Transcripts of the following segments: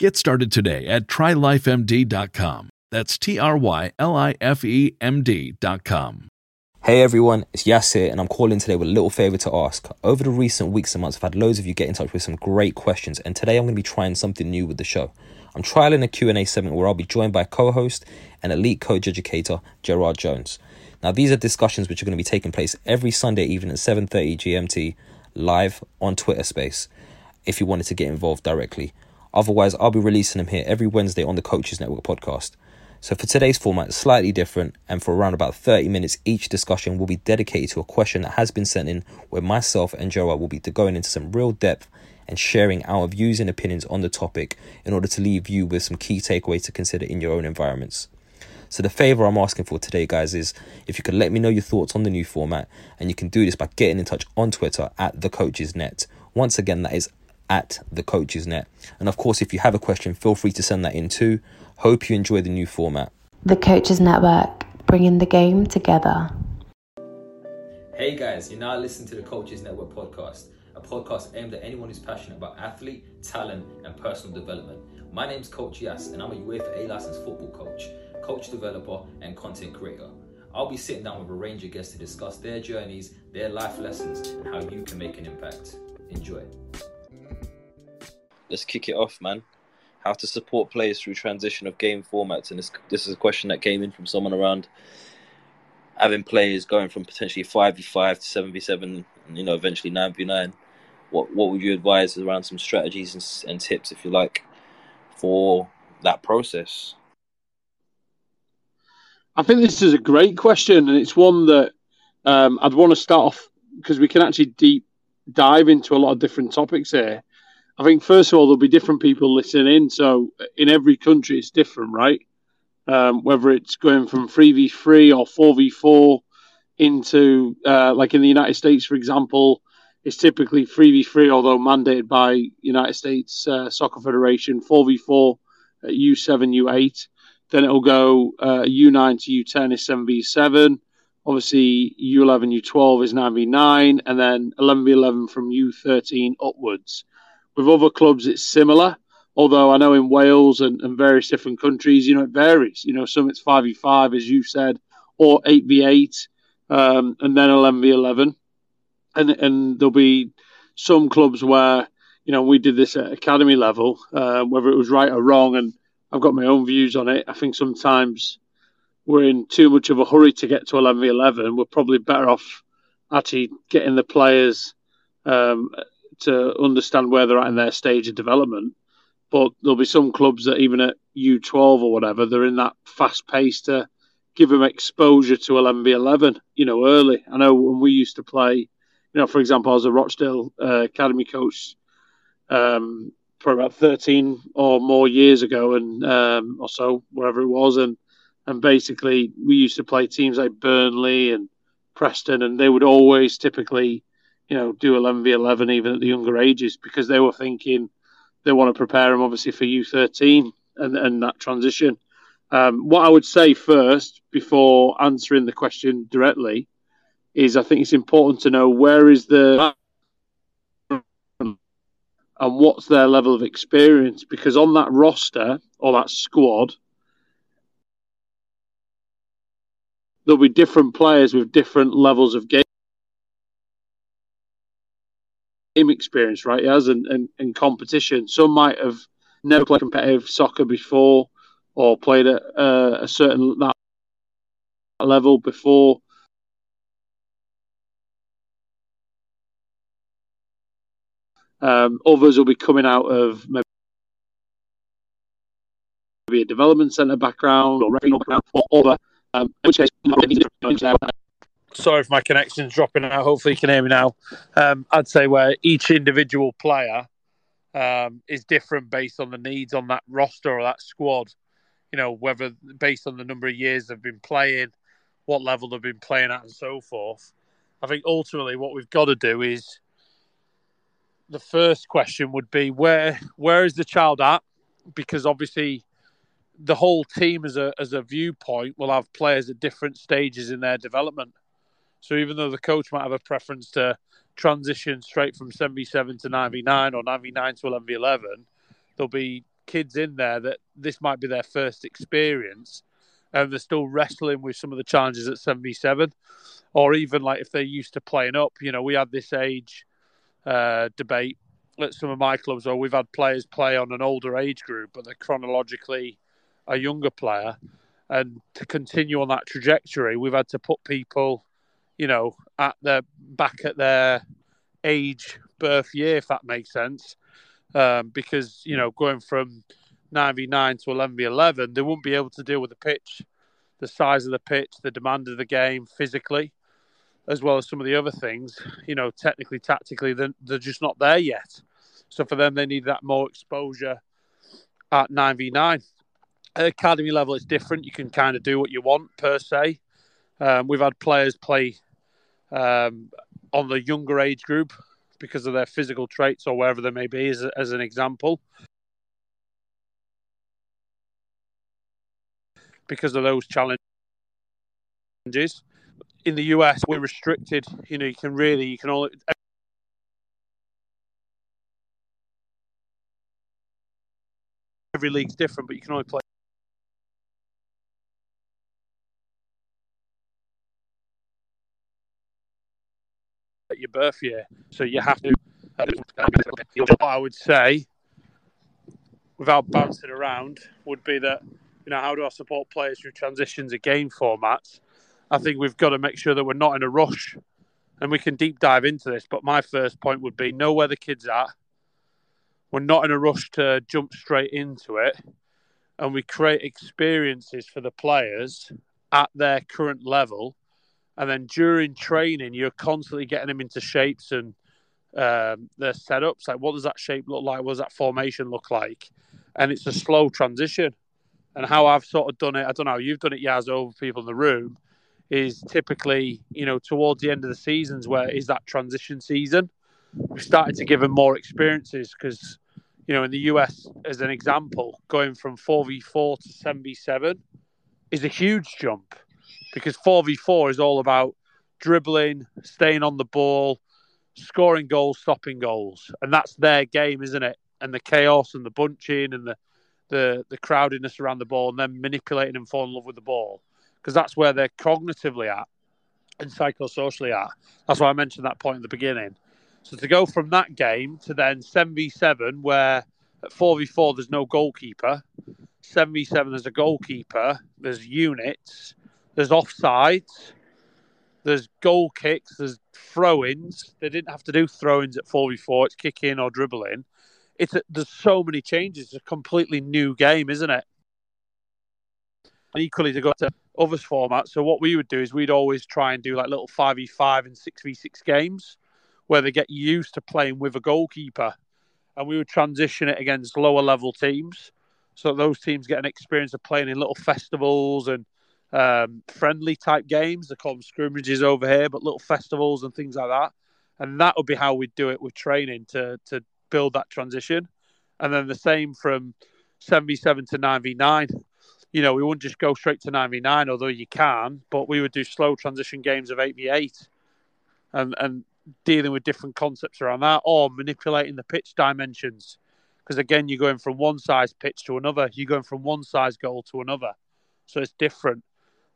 Get started today at trylifemd.com. That's T R Y L I F E M D.com. Hey everyone, it's Yas here, and I'm calling today with a little favor to ask. Over the recent weeks and months, I've had loads of you get in touch with some great questions, and today I'm going to be trying something new with the show. I'm trialing a Q&A segment where I'll be joined by co-host and elite coach educator Gerard Jones. Now, these are discussions which are going to be taking place every Sunday evening at 7:30 GMT, live on Twitter Space. If you wanted to get involved directly. Otherwise, I'll be releasing them here every Wednesday on the Coaches Network podcast. So for today's format, slightly different, and for around about 30 minutes, each discussion will be dedicated to a question that has been sent in, where myself and Gerard will be going into some real depth and sharing our views and opinions on the topic in order to leave you with some key takeaways to consider in your own environments. So the favor I'm asking for today, guys, is if you could let me know your thoughts on the new format, and you can do this by getting in touch on Twitter at the Coaches Net. Once again, that is at the coaches net. And of course if you have a question feel free to send that in too. Hope you enjoy the new format. The coaches network bringing the game together. Hey guys you're now listening to the coaches network podcast a podcast aimed at anyone who's passionate about athlete talent and personal development. My name's coach yas and i'm a uefa a licensed football coach coach developer and content creator. I'll be sitting down with a range of guests to discuss their journeys, their life lessons, and how you can make an impact. Enjoy let's kick it off, man. How to support players through transition of game formats, and this this is a question that came in from someone around having players going from potentially five v five to seven v seven, you know, eventually nine v nine. What what would you advise around some strategies and, and tips, if you like, for that process? I think this is a great question, and it's one that um, I'd want to start off because we can actually deep dive into a lot of different topics here. I think first of all there'll be different people listening in, so in every country it's different, right? Um, whether it's going from three v three or four v four into uh, like in the United States, for example, it's typically three v three, although mandated by United States uh, Soccer Federation, four v four at U seven, U eight. Then it'll go uh, U nine to U ten is seven v seven. Obviously, U eleven, U twelve is nine v nine, and then eleven v eleven from U thirteen upwards. With other clubs, it's similar. Although I know in Wales and, and various different countries, you know, it varies. You know, some it's 5v5, as you said, or 8v8, um, and then 11v11. And, and there'll be some clubs where, you know, we did this at academy level, uh, whether it was right or wrong. And I've got my own views on it. I think sometimes we're in too much of a hurry to get to 11v11. We're probably better off actually getting the players um, to understand where they're at in their stage of development. But there'll be some clubs that even at U12 or whatever, they're in that fast pace to give them exposure to 11v11, you know, early. I know when we used to play, you know, for example, I was a Rochdale uh, Academy coach um, for about 13 or more years ago and um, or so, wherever it was. And, and basically, we used to play teams like Burnley and Preston, and they would always typically you know, do 11 v 11 even at the younger ages because they were thinking they want to prepare them obviously for U13 and, and that transition. Um, what I would say first, before answering the question directly, is I think it's important to know where is the and what's their level of experience because on that roster or that squad there'll be different players with different levels of game experience, right? As and, and, and competition. Some might have never played competitive soccer before or played at uh, a certain that level before. Um, others will be coming out of maybe a development centre background or regional background or other. Um, in which case, sorry if my connection's dropping out. Hopefully, you can hear me now. Um, I'd say where each individual player um, is different based on the needs on that roster or that squad. You know, whether based on the number of years they've been playing, what level they've been playing at, and so forth. I think ultimately what we've got to do is the first question would be where where is the child at? Because obviously the whole team as a as a viewpoint will have players at different stages in their development. So even though the coach might have a preference to transition straight from 7v7 to 9v9 or 9v9 to 11v11, there'll be kids in there that this might be their first experience and they're still wrestling with some of the challenges at 7v7 or even like if they're used to playing up you know we had this age uh, debate at some of my clubs where we've had players play on an older age group but they're chronologically a younger player. And to continue on that trajectory we've had to put people you know, at their back at their age, birth year, if that makes sense. Um, because you know, going from nine v nine to eleven v eleven, they won't be able to deal with the pitch, the size of the pitch, the demand of the game physically, as well as some of the other things. You know, technically, tactically, they're, they're just not there yet. So for them, they need that more exposure at nine v nine. At academy level, it's different. You can kind of do what you want per se. Um, we've had players play um, on the younger age group because of their physical traits or wherever they may be, as, as an example. Because of those challenges. In the US, we're restricted. You know, you can really, you can only. Every league's different, but you can only play your birth year. So you have to. I would say, without bouncing around, would be that you know how do I support players through transitions of game formats? I think we've got to make sure that we're not in a rush, and we can deep dive into this. But my first point would be know where the kids are. We're not in a rush to jump straight into it, and we create experiences for the players at their current level and then during training, you're constantly getting them into shapes and um, their setups. Like, what does that shape look like? What does that formation look like? And it's a slow transition. And how I've sort of done it, I don't know, how you've done it, Yas, over people in the room, is typically, you know, towards the end of the seasons where is that transition season. We started to give them more experiences because, you know, in the US, as an example, going from 4v4 to 7v7 is a huge jump because 4v4 is all about dribbling, staying on the ball, scoring goals, stopping goals. And that's their game, isn't it? And the chaos and the bunching and the, the, the crowdedness around the ball and then manipulating and falling in love with the ball. Because that's where they're cognitively at and psychosocially at. That's why I mentioned that point at the beginning. So to go from that game to then 7v7, where at 4v4 there's no goalkeeper, 7v7 there's a goalkeeper, there's units, there's offsides, there's goal kicks, there's throw-ins. They didn't have to do throw-ins at 4v4. It's kicking or dribbling. It's a, there's so many changes. It's a completely new game, isn't it? And equally to go to other formats. So what we would do is we'd always try and do like little 5v5 and 6v6 games where they get used to playing with a goalkeeper. And we would transition it against lower level teams. So those teams get an experience of playing in little festivals and um, friendly type games. They call them scrimmages over here, but little festivals and things like that. And that would be how we'd do it with training to to build that transition. And then the same from 7v7 to 9v9. You know, we wouldn't just go straight to 9v9, although you can, but we would do slow transition games of 8v8 and and dealing with different concepts around that, or manipulating the pitch dimensions. Because again, you're going from one size pitch to another. You're going from one size goal to another, so it's different.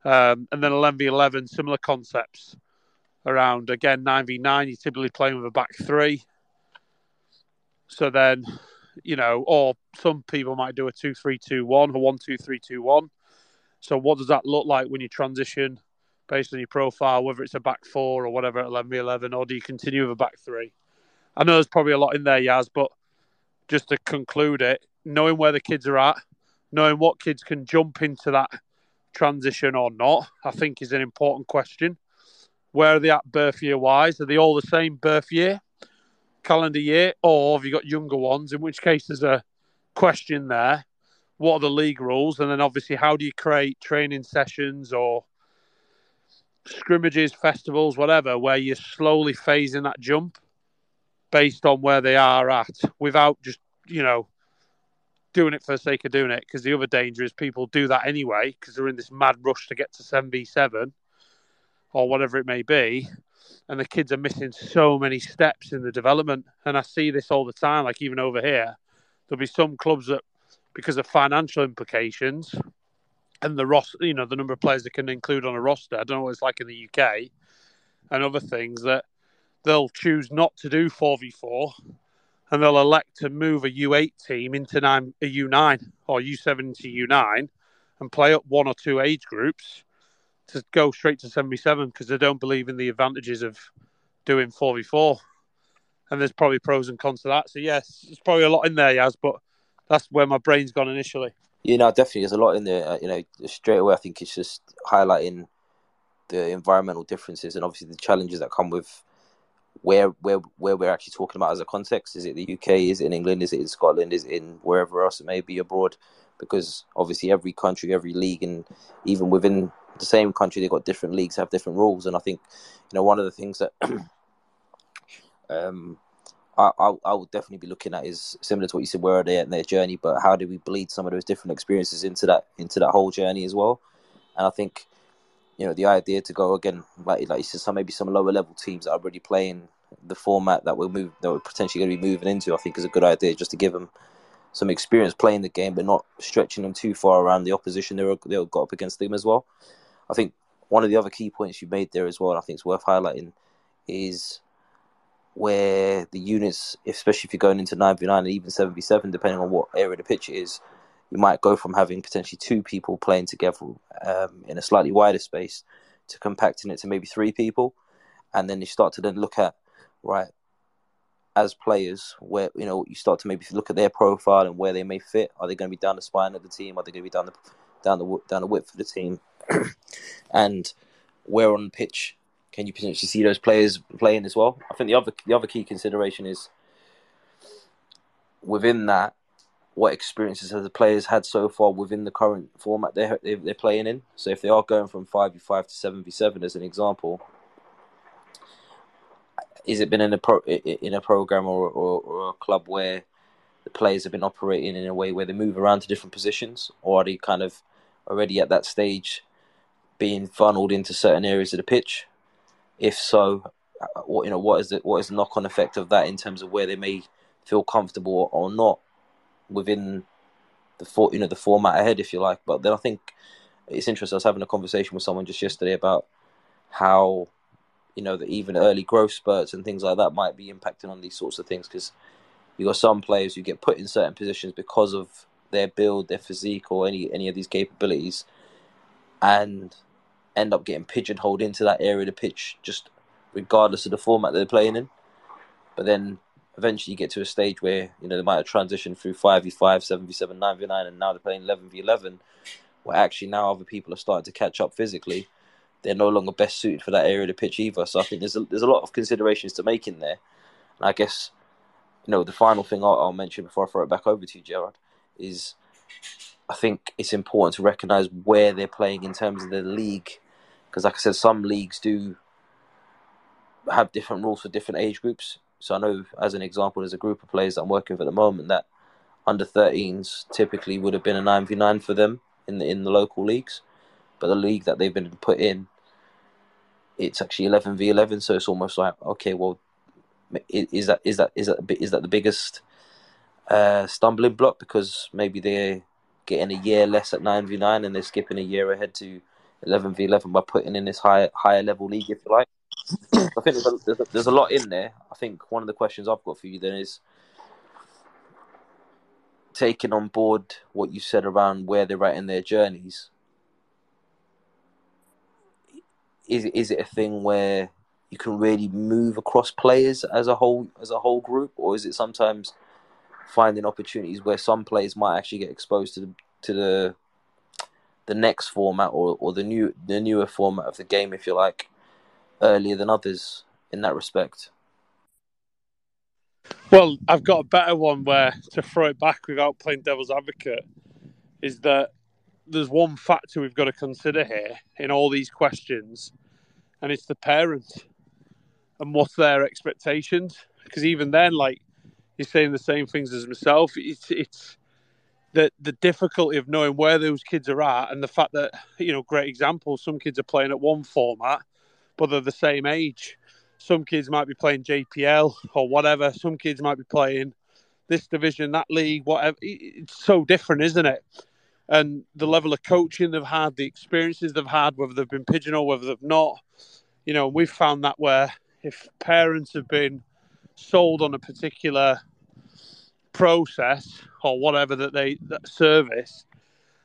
Um, and then 11v11, similar concepts around again 9v9. You're typically playing with a back three. So then, you know, or some people might do a 2 3 2 1 or 1 2 3 2 1. So, what does that look like when you transition based on your profile, whether it's a back four or whatever at 11 11, or do you continue with a back three? I know there's probably a lot in there, Yas, but just to conclude it, knowing where the kids are at, knowing what kids can jump into that transition or not, I think is an important question. Where are they at birth year wise? Are they all the same birth year, calendar year, or have you got younger ones? In which case, there's a question there what are the league rules, and then obviously how do you create training sessions or scrimmages, festivals, whatever, where you're slowly phasing that jump based on where they are at, without just you know doing it for the sake of doing it. Because the other danger is people do that anyway because they're in this mad rush to get to seven v seven or whatever it may be. And the kids are missing so many steps in the development. And I see this all the time, like even over here, there'll be some clubs that because of financial implications and the roster, you know, the number of players they can include on a roster. I don't know what it's like in the UK and other things that they'll choose not to do 4v4 and they'll elect to move a U8 team into nine, a U9 or U7 to U9 and play up one or two age groups to go straight to 77 because they don't believe in the advantages of doing 4v4. And there's probably pros and cons to that. So, yes, there's probably a lot in there, Yas, but that's where my brain's gone initially. You know, definitely, there's a lot in there. Uh, you know, straight away, I think it's just highlighting the environmental differences and obviously the challenges that come with where where where we're actually talking about as a context. Is it the UK? Is it in England? Is it in Scotland? Is it in wherever else it may be abroad? Because obviously, every country, every league, and even within the same country, they've got different leagues, have different rules. And I think, you know, one of the things that um, I, I, I would definitely be looking at is similar to what you said. Where are they in their journey? But how do we bleed some of those different experiences into that into that whole journey as well? And I think you know the idea to go again, like like you said, some maybe some lower level teams that are already playing the format that we're move that we're potentially going to be moving into. I think is a good idea just to give them some experience playing the game, but not stretching them too far around the opposition they're they've got up against them as well. I think one of the other key points you made there as well, and I think it's worth highlighting, is where the units, especially if you're going into 9v9 and even 7v7, depending on what area the pitch is, you might go from having potentially two people playing together um, in a slightly wider space to compacting it to maybe three people. And then you start to then look at, right, as players, where, you know, you start to maybe look at their profile and where they may fit. Are they going to be down the spine of the team? Are they going to be down the, down the, down the width of the team? and where on pitch can you potentially see those players playing as well? I think the other the other key consideration is within that, what experiences have the players had so far within the current format they're they're playing in. So if they are going from five v five to seven v seven, as an example, is it been in a pro in a program or, or, or a club where the players have been operating in a way where they move around to different positions, or are they kind of already at that stage being funneled into certain areas of the pitch? If so, uh, what you know, what is the what is the knock on effect of that in terms of where they may feel comfortable or not within the for, you know the format ahead, if you like. But then I think it's interesting. I was having a conversation with someone just yesterday about how you know that even early growth spurts and things like that might be impacting on these sorts of things because you got some players who get put in certain positions because of their build, their physique, or any any of these capabilities, and end up getting pigeonholed into that area of the pitch, just regardless of the format they're playing in. But then eventually you get to a stage where you know they might have transitioned through five v five, seven v seven, nine v nine, and now they're playing eleven v eleven, where actually now other people are starting to catch up physically. They're no longer best suited for that area of the pitch either. So I think there's a, there's a lot of considerations to make in there. And I guess you know the final thing I'll, I'll mention before I throw it back over to you, Gerard, is I think it's important to recognise where they're playing in terms of the league because like I said, some leagues do have different rules for different age groups. So I know, as an example, there's a group of players that I'm working with at the moment that under 13s typically would have been a 9v9 for them in the in the local leagues, but the league that they've been put in it's actually eleven v eleven. So it's almost like okay, well, is that is that is that is that the biggest uh, stumbling block because maybe they're getting a year less at nine v nine and they're skipping a year ahead to eleven v eleven by putting in this higher higher level league, if you like. I think there's a, there's a, there's a lot in there. I think one of the questions I've got for you then is taking on board what you said around where they're at in their journeys. Is is it a thing where you can really move across players as a whole as a whole group, or is it sometimes finding opportunities where some players might actually get exposed to the to the the next format or, or the new the newer format of the game, if you like, earlier than others in that respect? Well, I've got a better one where to throw it back without playing devil's advocate is that there's one factor we've got to consider here in all these questions, and it's the parents and what's their expectations. Because even then, like you're saying the same things as myself, it's it's the the difficulty of knowing where those kids are at, and the fact that you know, great example, some kids are playing at one format, but they're the same age. Some kids might be playing JPL or whatever. Some kids might be playing this division, that league, whatever. It's so different, isn't it? And the level of coaching they've had, the experiences they've had, whether they've been pigeonholed, whether they've not. You know, we've found that where if parents have been sold on a particular process or whatever that they that service,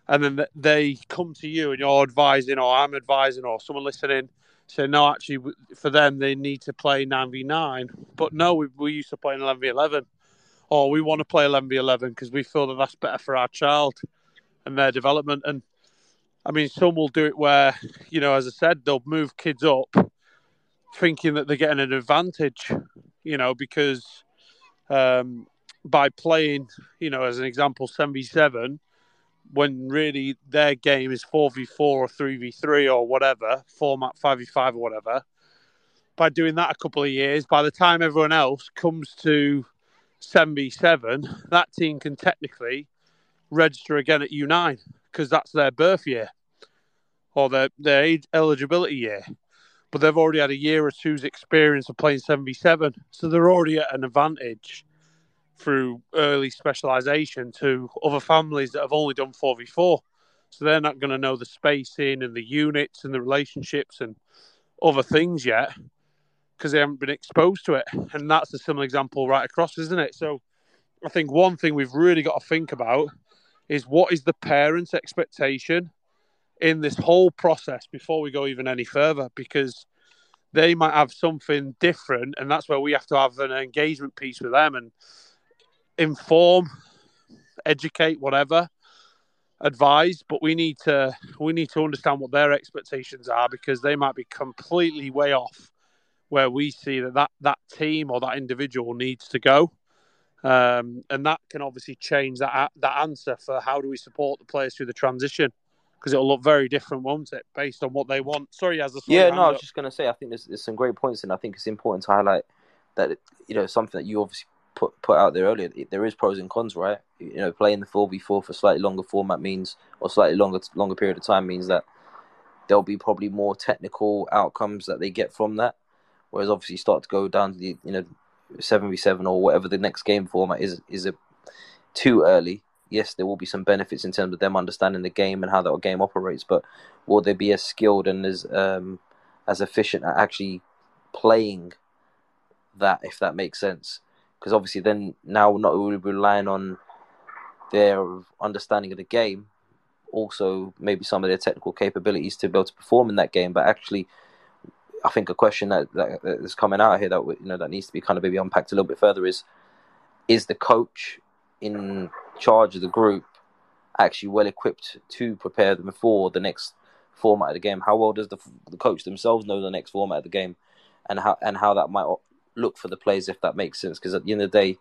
and then they come to you and you're advising, or I'm advising, or someone listening, so no, actually, for them they need to play nine v nine. But no, we we used to play in eleven v eleven, or we want to play eleven v eleven because we feel that that's better for our child and their development. And I mean, some will do it where you know, as I said, they'll move kids up, thinking that they're getting an advantage, you know, because um, by playing, you know, as an example, seven v seven when really their game is 4v4 or 3v3 or whatever, format 5v5 or whatever. By doing that a couple of years, by the time everyone else comes to 7v7, that team can technically register again at U9 because that's their birth year or their, their age eligibility year. But they've already had a year or two's experience of playing 7v7, so they're already at an advantage through early specialisation to other families that have only done 4v4. So they're not going to know the spacing and the units and the relationships and other things yet because they haven't been exposed to it. And that's a similar example right across, isn't it? So I think one thing we've really got to think about is what is the parents' expectation in this whole process before we go even any further because they might have something different and that's where we have to have an engagement piece with them and inform, educate, whatever, advise. But we need to we need to understand what their expectations are because they might be completely way off where we see that that, that team or that individual needs to go. Um, and that can obviously change that that answer for how do we support the players through the transition because it'll look very different, won't it, based on what they want? Sorry, as a yeah, no, I was up. just going to say I think there's, there's some great points, and I think it's important to highlight that you know something that you obviously put put out there earlier, there is pros and cons, right? You know, playing the four v four for slightly longer format means, or slightly longer longer period of time means that there'll be probably more technical outcomes that they get from that. Whereas obviously, start to go down to the you know seven v seven or whatever the next game format is is a too early. Yes, there will be some benefits in terms of them understanding the game and how that game operates, but will they be as skilled and as um, as efficient at actually playing that, if that makes sense? Because obviously then now we're not really relying on their understanding of the game, also maybe some of their technical capabilities to be able to perform in that game, but actually. I think a question that, that is coming out here that you know that needs to be kind of maybe unpacked a little bit further is is the coach in charge of the group actually well equipped to prepare them for the next format of the game? How well does the, the coach themselves know the next format of the game, and how and how that might look for the players if that makes sense. Because at the end of the day,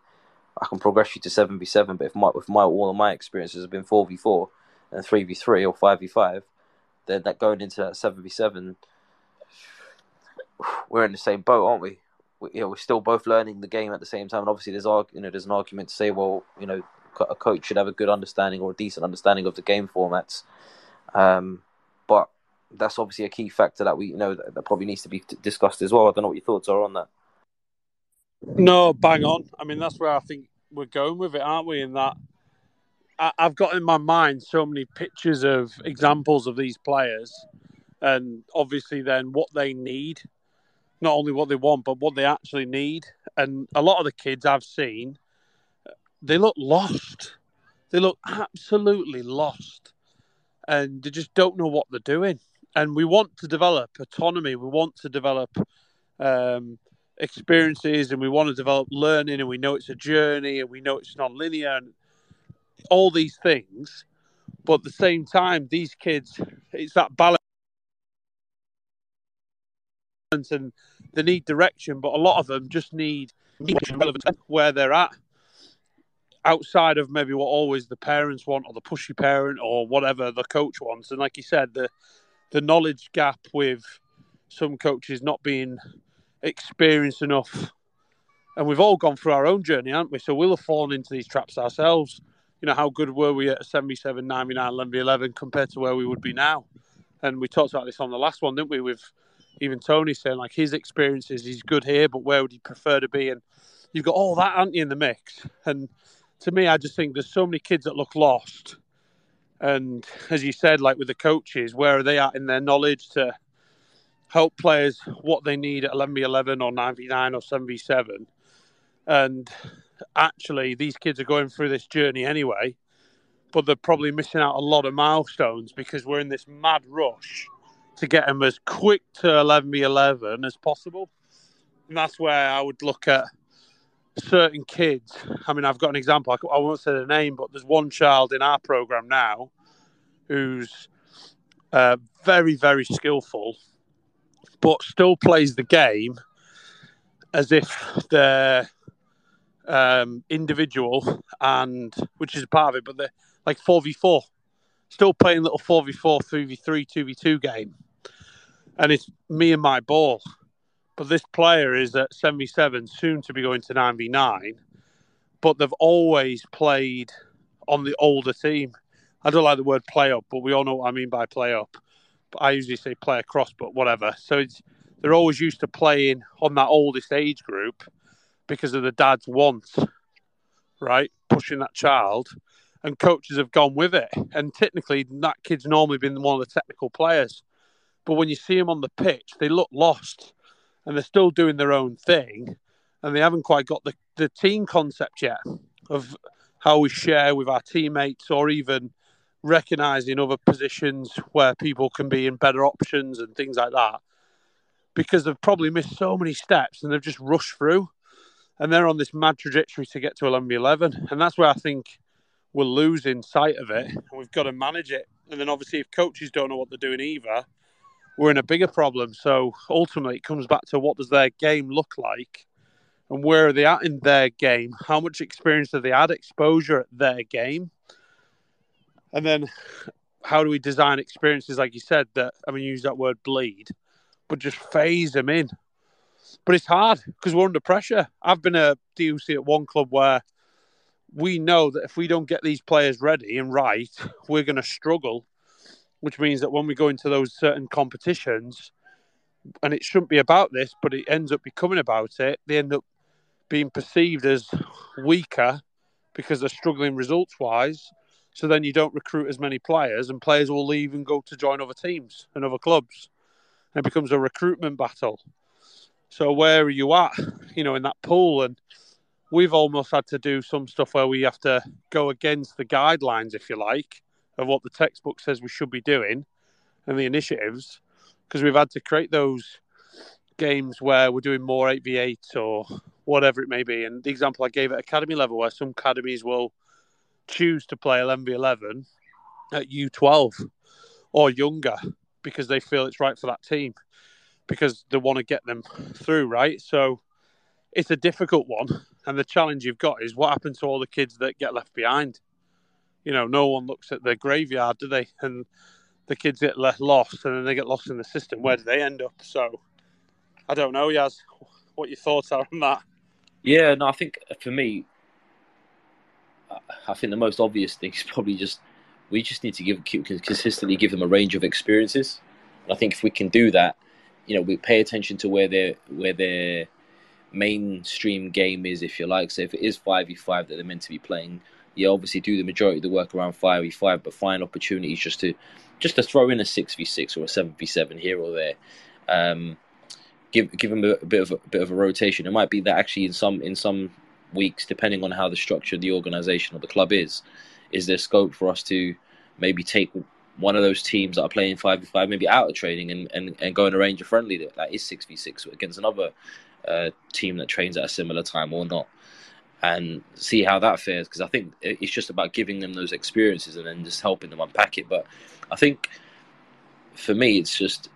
I can progress you to seven v seven, but if my if my all of my experiences have been four v four and three v three or five v five, then that going into that seven v seven, we're in the same boat, aren't we? we you know, we're still both learning the game at the same time. And obviously, there's you know there's an argument to say, well, you know, a coach should have a good understanding or a decent understanding of the game formats. Um, but that's obviously a key factor that we you know that, that probably needs to be discussed as well. I don't know what your thoughts are on that. No, bang on. I mean, that's where I think we're going with it, aren't we? In that, I, have got in my mind so many pictures of examples of these players, and obviously then what they need, not only what they want, but what they actually need. And a lot of the kids I've seen, they look lost. They look absolutely lost, and they just don't know what they're doing. And we want to develop autonomy. We want to develop. Um, experiences and we want to develop learning and we know it's a journey and we know it's non-linear and all these things. But at the same time these kids it's that balance and they need direction but a lot of them just need where they're at outside of maybe what always the parents want or the pushy parent or whatever the coach wants. And like you said the the knowledge gap with some coaches not being experienced enough. And we've all gone through our own journey, haven't we? So we'll have fallen into these traps ourselves. You know, how good were we at 77, 99, 11, 11 compared to where we would be now? And we talked about this on the last one, didn't we? With even Tony saying, like, his experiences, he's good here, but where would he prefer to be? And you've got all that, aren't you, in the mix? And to me, I just think there's so many kids that look lost. And as you said, like with the coaches, where are they at in their knowledge to help players what they need at 11v11 or 9v9 or 7v7. And actually, these kids are going through this journey anyway, but they're probably missing out a lot of milestones because we're in this mad rush to get them as quick to 11v11 as possible. And that's where I would look at certain kids. I mean, I've got an example. I won't say the name, but there's one child in our program now who's uh, very, very skillful but still plays the game as if they're um, individual and which is part of it, but they're like four v four, still playing little four v four, three v three, two v two game, and it's me and my ball. But this player is at 77, soon to be going to nine v nine, but they've always played on the older team. I don't like the word play up, but we all know what I mean by play up. I usually say play across, but whatever. So it's they're always used to playing on that oldest age group because of the dad's want, right? Pushing that child, and coaches have gone with it. And technically, that kid's normally been one of the technical players, but when you see them on the pitch, they look lost, and they're still doing their own thing, and they haven't quite got the the team concept yet of how we share with our teammates or even recognizing other positions where people can be in better options and things like that because they've probably missed so many steps and they've just rushed through and they're on this mad trajectory to get to 11 11 and that's where i think we're losing sight of it and we've got to manage it. And then obviously if coaches don't know what they're doing either we're in a bigger problem. So ultimately it comes back to what does their game look like and where are they at in their game? How much experience have they had? Exposure at their game and then how do we design experiences, like you said, that, I mean, use that word bleed, but just phase them in. But it's hard because we're under pressure. I've been a DUC at one club where we know that if we don't get these players ready and right, we're going to struggle, which means that when we go into those certain competitions, and it shouldn't be about this, but it ends up becoming about it, they end up being perceived as weaker because they're struggling results wise so then you don't recruit as many players, and players will leave and go to join other teams and other clubs. And it becomes a recruitment battle. So where are you at, you know, in that pool? And we've almost had to do some stuff where we have to go against the guidelines, if you like, of what the textbook says we should be doing and the initiatives, because we've had to create those games where we're doing more 8v8 or whatever it may be. And the example I gave at academy level, where some academies will choose to play 11v11 at U12 or younger because they feel it's right for that team because they want to get them through, right? So it's a difficult one. And the challenge you've got is what happens to all the kids that get left behind? You know, no one looks at their graveyard, do they? And the kids get left lost and then they get lost in the system. Where do they end up? So I don't know, Yas, what your thoughts are on that. Yeah, no, I think for me, I think the most obvious thing is probably just we just need to give consistently give them a range of experiences. And I think if we can do that, you know, we pay attention to where their where their mainstream game is, if you like. So if it is five v five that they're meant to be playing, you obviously do the majority of the work around five v five, but find opportunities just to just to throw in a six v six or a seven v seven here or there. Um, give give them a, a, bit of a, a bit of a rotation. It might be that actually in some in some weeks, depending on how the structure of the organisation or the club is, is there scope for us to maybe take one of those teams that are playing five v five, maybe out of training and, and, and go and arrange a friendly that, that is six v six against another uh, team that trains at a similar time or not, and see how that fares. Because I think it's just about giving them those experiences and then just helping them unpack it. But I think for me, it's just.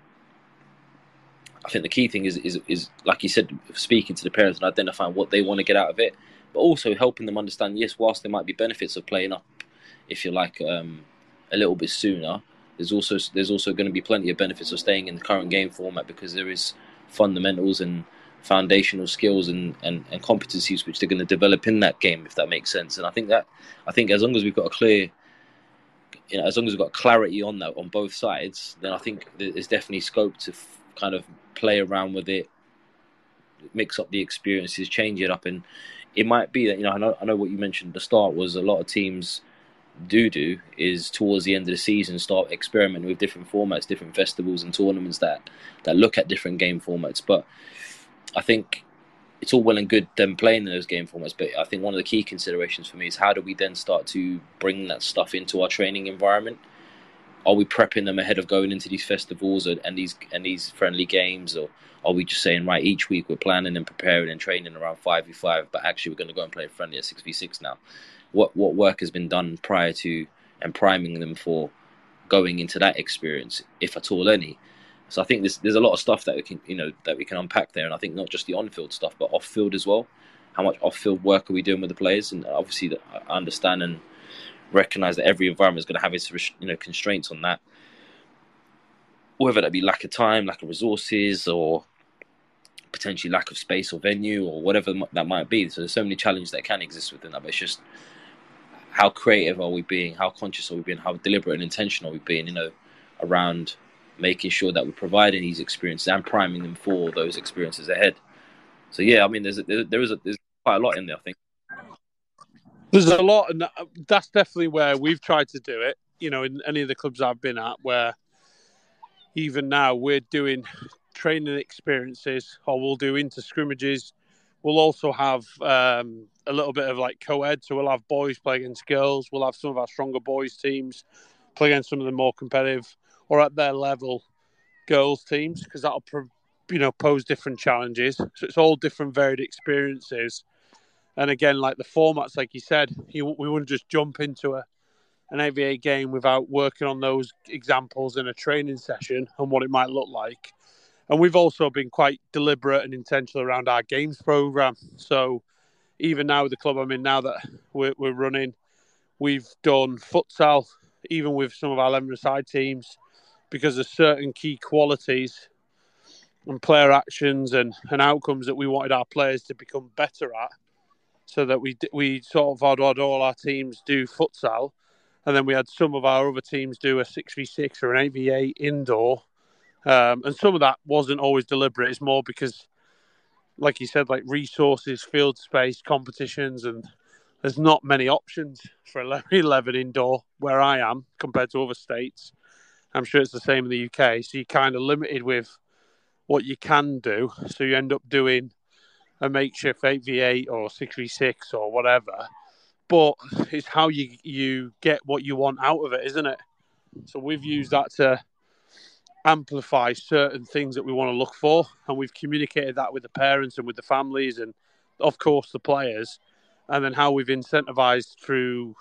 I think the key thing is, is, is like you said, speaking to the parents and identifying what they want to get out of it, but also helping them understand. Yes, whilst there might be benefits of playing up, if you like, um, a little bit sooner, there's also there's also going to be plenty of benefits of staying in the current game format because there is fundamentals and foundational skills and, and, and competencies which they're going to develop in that game if that makes sense and i think that i think as long as we've got a clear you know as long as we've got clarity on that on both sides then i think there's definitely scope to f- kind of play around with it mix up the experiences change it up and it might be that you know I know, I know what you mentioned at the start was a lot of teams do do is towards the end of the season start experimenting with different formats, different festivals and tournaments that that look at different game formats. But I think it's all well and good them playing in those game formats, but I think one of the key considerations for me is how do we then start to bring that stuff into our training environment? Are we prepping them ahead of going into these festivals and, and these and these friendly games, or are we just saying right each week we're planning and preparing and training around five v five, but actually we're going to go and play friendly at six v six now? what what work has been done prior to and priming them for going into that experience, if at all any. So I think there's there's a lot of stuff that we can you know that we can unpack there, and I think not just the on-field stuff, but off-field as well. How much off-field work are we doing with the players? And obviously, I understand and recognize that every environment is going to have its you know constraints on that. Whether that be lack of time, lack of resources, or potentially lack of space or venue, or whatever that might be. So there's so many challenges that can exist within that. But it's just how creative are we being? How conscious are we being? How deliberate and intentional are we being? You know, around making sure that we're providing these experiences and priming them for those experiences ahead. So yeah, I mean, there's a, there is a, there's quite a lot in there. I think there's a lot, and that's definitely where we've tried to do it. You know, in any of the clubs I've been at, where even now we're doing training experiences, or we'll do inter scrimmages. We'll also have um, a little bit of like co-ed, so we'll have boys play against girls. We'll have some of our stronger boys teams play against some of the more competitive or at their level girls teams because that'll you know pose different challenges. So it's all different varied experiences. And again, like the formats, like you said, you, we wouldn't just jump into a an 8v8 game without working on those examples in a training session and what it might look like. And we've also been quite deliberate and intentional around our games program. So even now with the club I'm in now that we're, we're running, we've done futsal, even with some of our 11 side teams, because of certain key qualities and player actions and, and outcomes that we wanted our players to become better at. So that we we sort of had all our teams do futsal, and then we had some of our other teams do a six v six or an eight v eight indoor, um, and some of that wasn't always deliberate. It's more because like you said, like resources, field space, competitions, and there's not many options for 11 indoor where I am compared to other states. I'm sure it's the same in the UK. So you're kind of limited with what you can do. So you end up doing a makeshift 8v8 or 6v6 or whatever. But it's how you you get what you want out of it, isn't it? So we've used that to amplify certain things that we want to look for, and we've communicated that with the parents and with the families, and of course the players, and then how we've incentivized through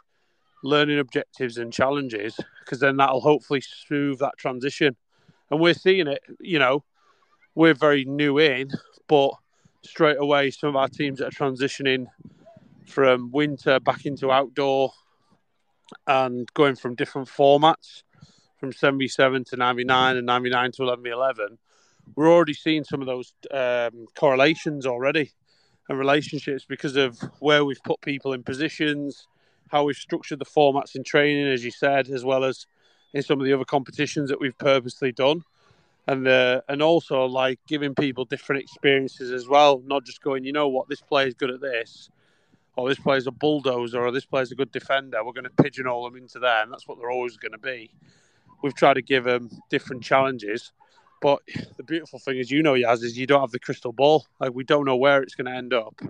learning objectives and challenges, because then that'll hopefully smooth that transition. And we're seeing it, you know, we're very new in, but straight away some of our teams that are transitioning from winter back into outdoor and going from different formats from 77 to 99 and 99 to 11 we're already seeing some of those um, correlations already and relationships because of where we've put people in positions, how we've structured the formats in training, as you said, as well as in some of the other competitions that we've purposely done. And uh, and also like giving people different experiences as well, not just going, you know what, this player's good at this, or this player's a bulldozer, or this player's a good defender. We're going to pigeonhole them into there, and that's what they're always going to be. We've tried to give them different challenges, but the beautiful thing is, you know, Yas, is you don't have the crystal ball. Like we don't know where it's going to end up,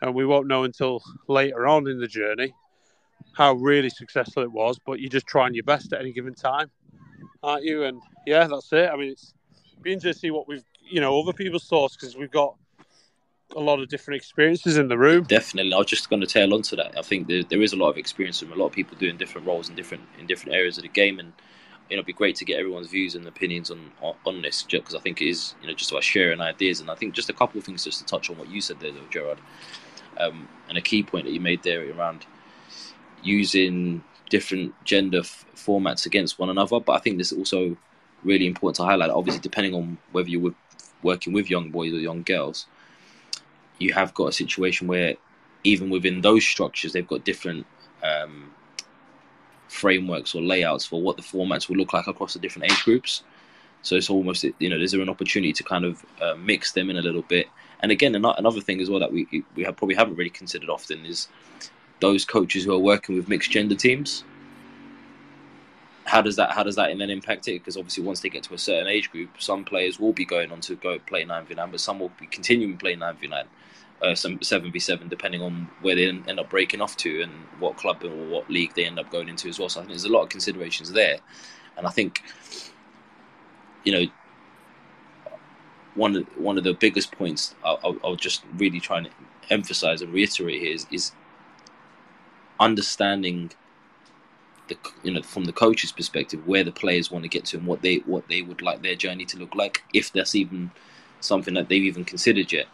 and we won't know until later on in the journey how really successful it was. But you're just trying your best at any given time, aren't you? And yeah, that's it. I mean, it's be interesting to see what we've, you know, other people's thoughts because we've got a lot of different experiences in the room. Definitely, I was just going to tail on to that. I think there, there is a lot of experience from a lot of people doing different roles in different in different areas of the game, and you know, it'd be great to get everyone's views and opinions on on, on this because I think it is you know just about sharing ideas, and I think just a couple of things just to touch on what you said there, though, Gerard, um, and a key point that you made there around using different gender f- formats against one another. But I think this is also really important to highlight. Obviously, depending on whether you're working with young boys or young girls, you have got a situation where even within those structures, they've got different um, frameworks or layouts for what the formats will look like across the different age groups. So it's almost you know, is there an opportunity to kind of uh, mix them in a little bit? And again, another thing as well that we we have probably haven't really considered often is those coaches who are working with mixed gender teams. How does that how does that then impact it? Because obviously, once they get to a certain age group, some players will be going on to go play nine v nine, but some will be continuing playing nine v nine, uh, some seven v seven, depending on where they end up breaking off to and what club or what league they end up going into as well. So I think there's a lot of considerations there, and I think, you know, one of one of the biggest points I'll, I'll just really try and emphasize and reiterate here is, is understanding the you know from the coach's perspective where the players want to get to and what they what they would like their journey to look like if that's even something that they've even considered yet.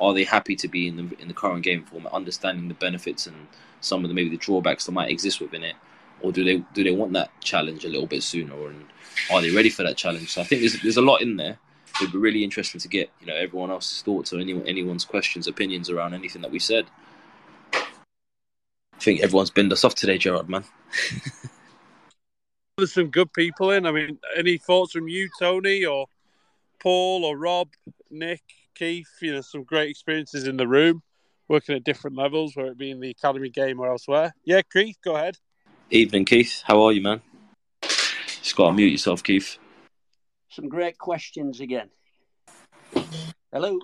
Are they happy to be in the in the current game format understanding the benefits and some of the maybe the drawbacks that might exist within it? Or do they do they want that challenge a little bit sooner or and are they ready for that challenge? So i think there's there's a lot in there. It'd be really interesting to get you know everyone else's thoughts or anyone anyone's questions opinions around anything that we said I think everyone's binned us off today, Gerard, man. There's some good people in. I mean, any thoughts from you, Tony, or Paul, or Rob, Nick, Keith? You know, some great experiences in the room, working at different levels, whether it be in the academy game or elsewhere. Yeah, Keith, go ahead. Evening, Keith. How are you, man? Just got to mute yourself, Keith. Some great questions again. Hello.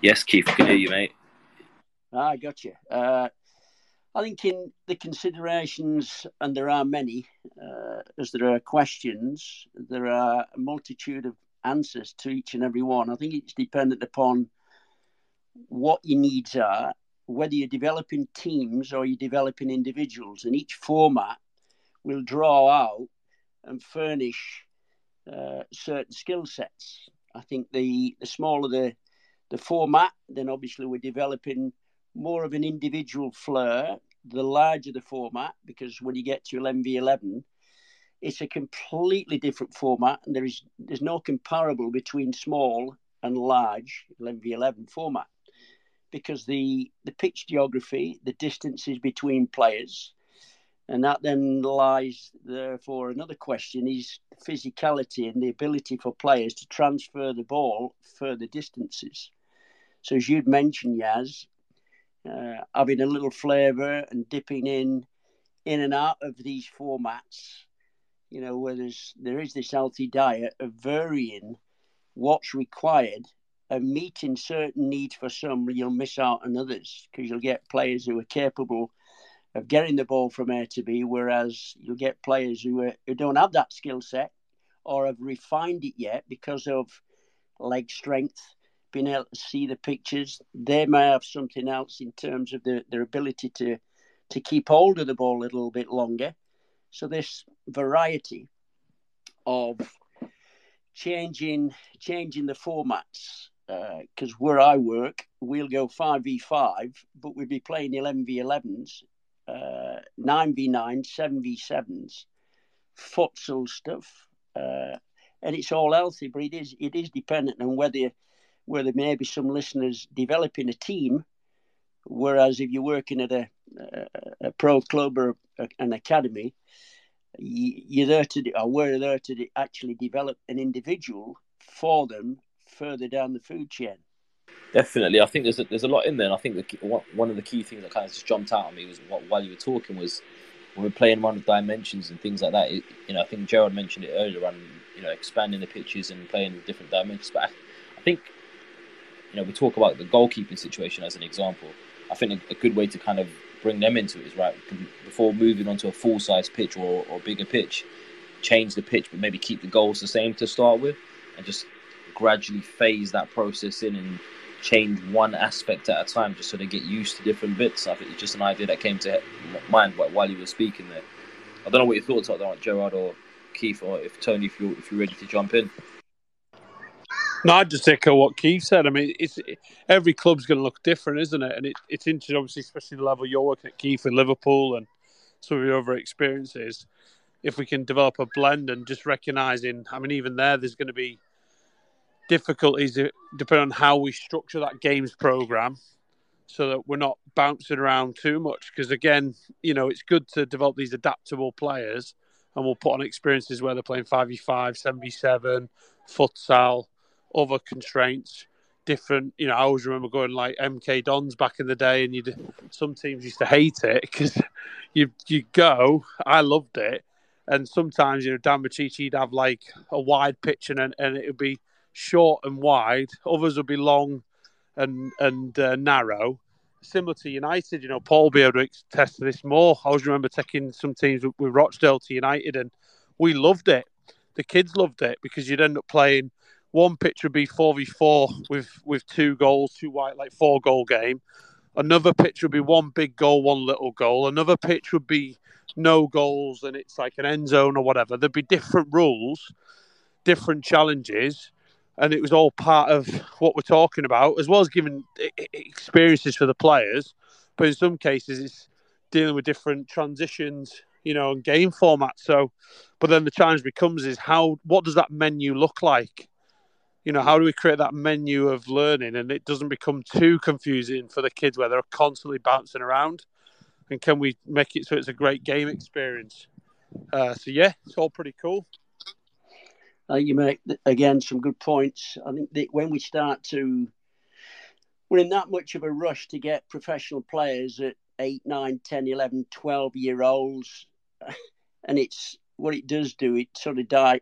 Yes, Keith, I can hear you, mate. Ah, I got you. Uh, I think in the considerations, and there are many, uh, as there are questions, there are a multitude of answers to each and every one. I think it's dependent upon what your needs are, whether you're developing teams or you're developing individuals, and each format will draw out and furnish uh, certain skill sets. I think the the smaller the the format, then obviously we're developing more of an individual flair, the larger the format, because when you get to 11v11, it's a completely different format, and there is there's no comparable between small and large 11v11 format because the the pitch geography, the distances between players, and that then lies therefore another question is physicality and the ability for players to transfer the ball further distances. So as you'd mentioned, Yaz, uh, having a little flavour and dipping in in and out of these formats. You know, where there's there is this healthy diet of varying what's required and meeting certain needs for some, you'll miss out on others because you'll get players who are capable of getting the ball from A to B, whereas you'll get players who are, who don't have that skill set or have refined it yet because of leg strength being able to see the pictures. They may have something else in terms of the, their ability to to keep hold of the ball a little bit longer. So this variety of changing changing the formats because uh, where I work, we'll go five v five, but we'll be playing eleven v elevens, uh, nine v nine, seven v sevens, futsal stuff, uh, and it's all healthy. But it is it is dependent on whether where there may be some listeners developing a team, whereas if you're working at a, a, a pro club or a, an academy, you, are there to, or we're there to actually develop an individual for them further down the food chain. Definitely, I think there's a, there's a lot in there. And I think the, one of the key things that kind of just jumped out at me was what, while you were talking was when we're playing around with dimensions and things like that. It, you know, I think Gerard mentioned it earlier around you know expanding the pitches and playing different dimensions. But I, I think you know we talk about the goalkeeping situation as an example. I think a, a good way to kind of bring them into it is right before moving onto a full size pitch or, or bigger pitch, change the pitch, but maybe keep the goals the same to start with, and just gradually phase that process in and change one aspect at a time just so they get used to different bits. I think it's just an idea that came to mind while you were speaking there. I don't know what your thoughts are Gerard or Keith, or if Tony, if you're, if you're ready to jump in. No, I just echo what Keith said. I mean, it's every club's going to look different, isn't it? And it, it's interesting, obviously, especially the level you're working at Keith in Liverpool and some of your other experiences. If we can develop a blend and just recognizing, I mean, even there, there's going to be difficulties uh, depending on how we structure that games program so that we're not bouncing around too much. Because again, you know, it's good to develop these adaptable players and we'll put on experiences where they're playing 5v5, 7v7, futsal, other constraints, different. You know, I always remember going like MK Dons back in the day, and you some teams used to hate it because you you go. I loved it, and sometimes you know Dan Micciche'd have like a wide pitch and and it would be short and wide. Others would be long and and uh, narrow. Similar to United, you know, Paul will be able to test this more. I always remember taking some teams with, with Rochdale to United, and we loved it. The kids loved it because you'd end up playing. One pitch would be four v four with with two goals, two white like four goal game. Another pitch would be one big goal, one little goal. Another pitch would be no goals and it's like an end zone or whatever. There'd be different rules, different challenges, and it was all part of what we're talking about, as well as giving experiences for the players. But in some cases, it's dealing with different transitions, you know, and game formats. So, but then the challenge becomes is how what does that menu look like? You know, how do we create that menu of learning and it doesn't become too confusing for the kids where they're constantly bouncing around? And can we make it so it's a great game experience? Uh, so yeah, it's all pretty cool. Think you make again some good points. I think that when we start to, we're in that much of a rush to get professional players at 8, 9, 10, 11, 12 year olds. And it's what it does do, it sort of die,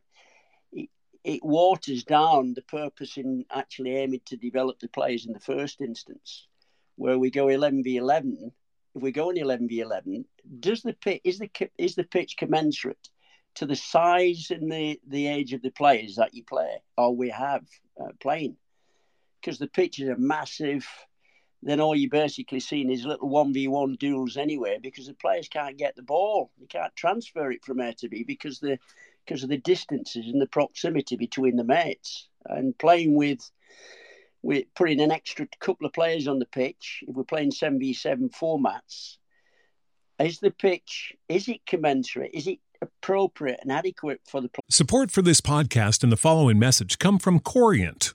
it, waters down the purpose in actually aiming to develop the players in the first instance. Where we go 11 v 11, if we go in 11 v 11, does the pitch, is the, is the pitch commensurate? to the size and the, the age of the players that you play or we have uh, playing. Because the pitches are massive, then all you're basically seeing is little 1v1 duels anyway because the players can't get the ball. You can't transfer it from A to B because the because of the distances and the proximity between the mates. And playing with with putting an extra couple of players on the pitch, if we're playing 7v7 formats, is the pitch, is it commensurate? Is it appropriate and adequate for the. Support for this podcast and the following message come from Corient.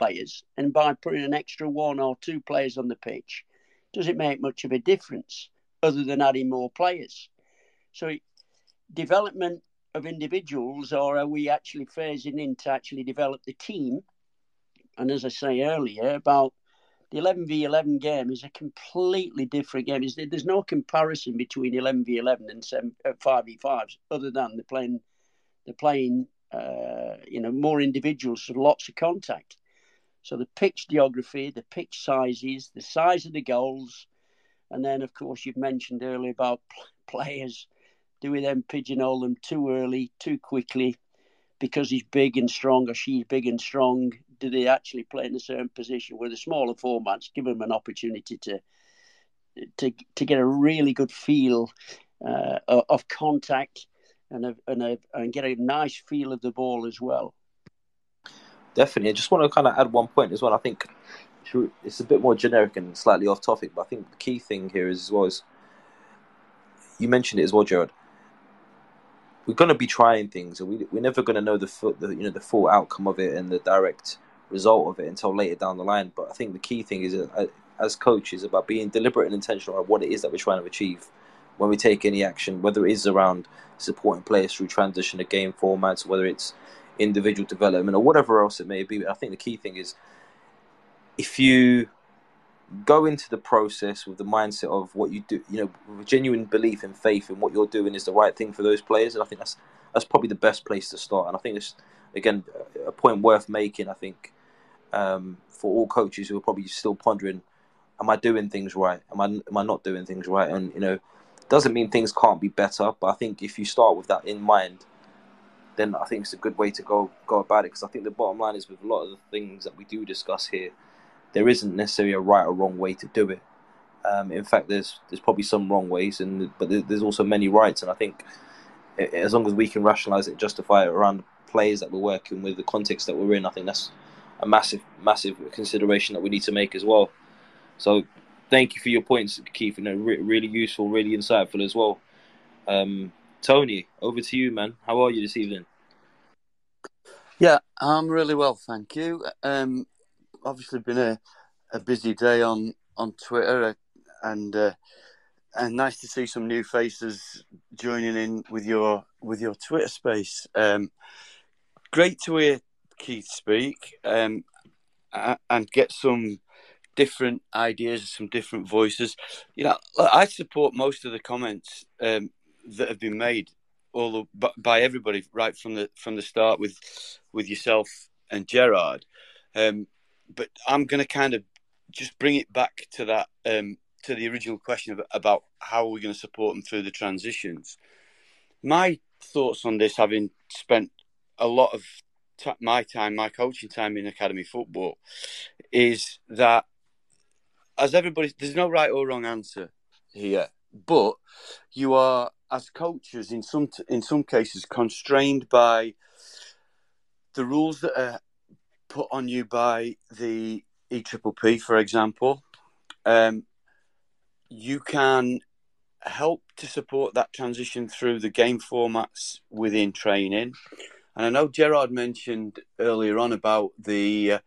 players, and by putting an extra one or two players on the pitch, does it make much of a difference other than adding more players? So, development of individuals, or are we actually phasing in to actually develop the team? And as I say earlier, about the 11v11 game is a completely different game. There's no comparison between 11v11 and 5v5s uh, other than they're playing, they're playing, uh, you know, more individuals, lots of contact. So the pitch geography, the pitch sizes, the size of the goals, and then of course you've mentioned earlier about players. Do we then pigeonhole them too early, too quickly, because he's big and strong or she's big and strong? Do they actually play in a certain position? With the smaller formats, give them an opportunity to to to get a really good feel uh, of contact and a, and a, and get a nice feel of the ball as well. Definitely. I just want to kind of add one point as well. I think it's a bit more generic and slightly off topic, but I think the key thing here is as well as you mentioned it as well, Gerard. We're going to be trying things, and we, we're never going to know the, full, the you know the full outcome of it and the direct result of it until later down the line. But I think the key thing is, uh, as coaches, about being deliberate and intentional about what it is that we're trying to achieve when we take any action, whether it is around supporting players through transition to game formats, whether it's individual development or whatever else it may be. I think the key thing is if you go into the process with the mindset of what you do, you know, with genuine belief and faith in what you're doing is the right thing for those players, and I think that's that's probably the best place to start. And I think it's again a point worth making. I think um, for all coaches who are probably still pondering, am I doing things right? Am I am I not doing things right? And you know, doesn't mean things can't be better, but I think if you start with that in mind, then I think it's a good way to go go about it. Because I think the bottom line is with a lot of the things that we do discuss here, there isn't necessarily a right or wrong way to do it. Um, in fact, there's there's probably some wrong ways, and but there's also many rights. And I think as long as we can rationalise it, justify it around the players that we're working with, the context that we're in, I think that's a massive, massive consideration that we need to make as well. So, thank you for your points, Keith. You know, re- really useful, really insightful as well. Um, Tony, over to you, man. How are you this evening? Yeah, I'm really well, thank you. Um, obviously, been a, a busy day on on Twitter, uh, and uh, and nice to see some new faces joining in with your with your Twitter space. Um, great to hear Keith speak um, and get some different ideas, some different voices. You know, I support most of the comments um, that have been made all by everybody right from the from the start with with yourself and Gerard. Um, but I'm going to kind of just bring it back to that um, to the original question about, about how are we going to support them through the transitions. My thoughts on this, having spent a lot of t- my time, my coaching time in academy football, is that as everybody, there's no right or wrong answer here, but you are as coaches in some in some cases constrained by the rules that are put on you by the EPPP, for example, um, you can help to support that transition through the game formats within training. And I know Gerard mentioned earlier on about the uh,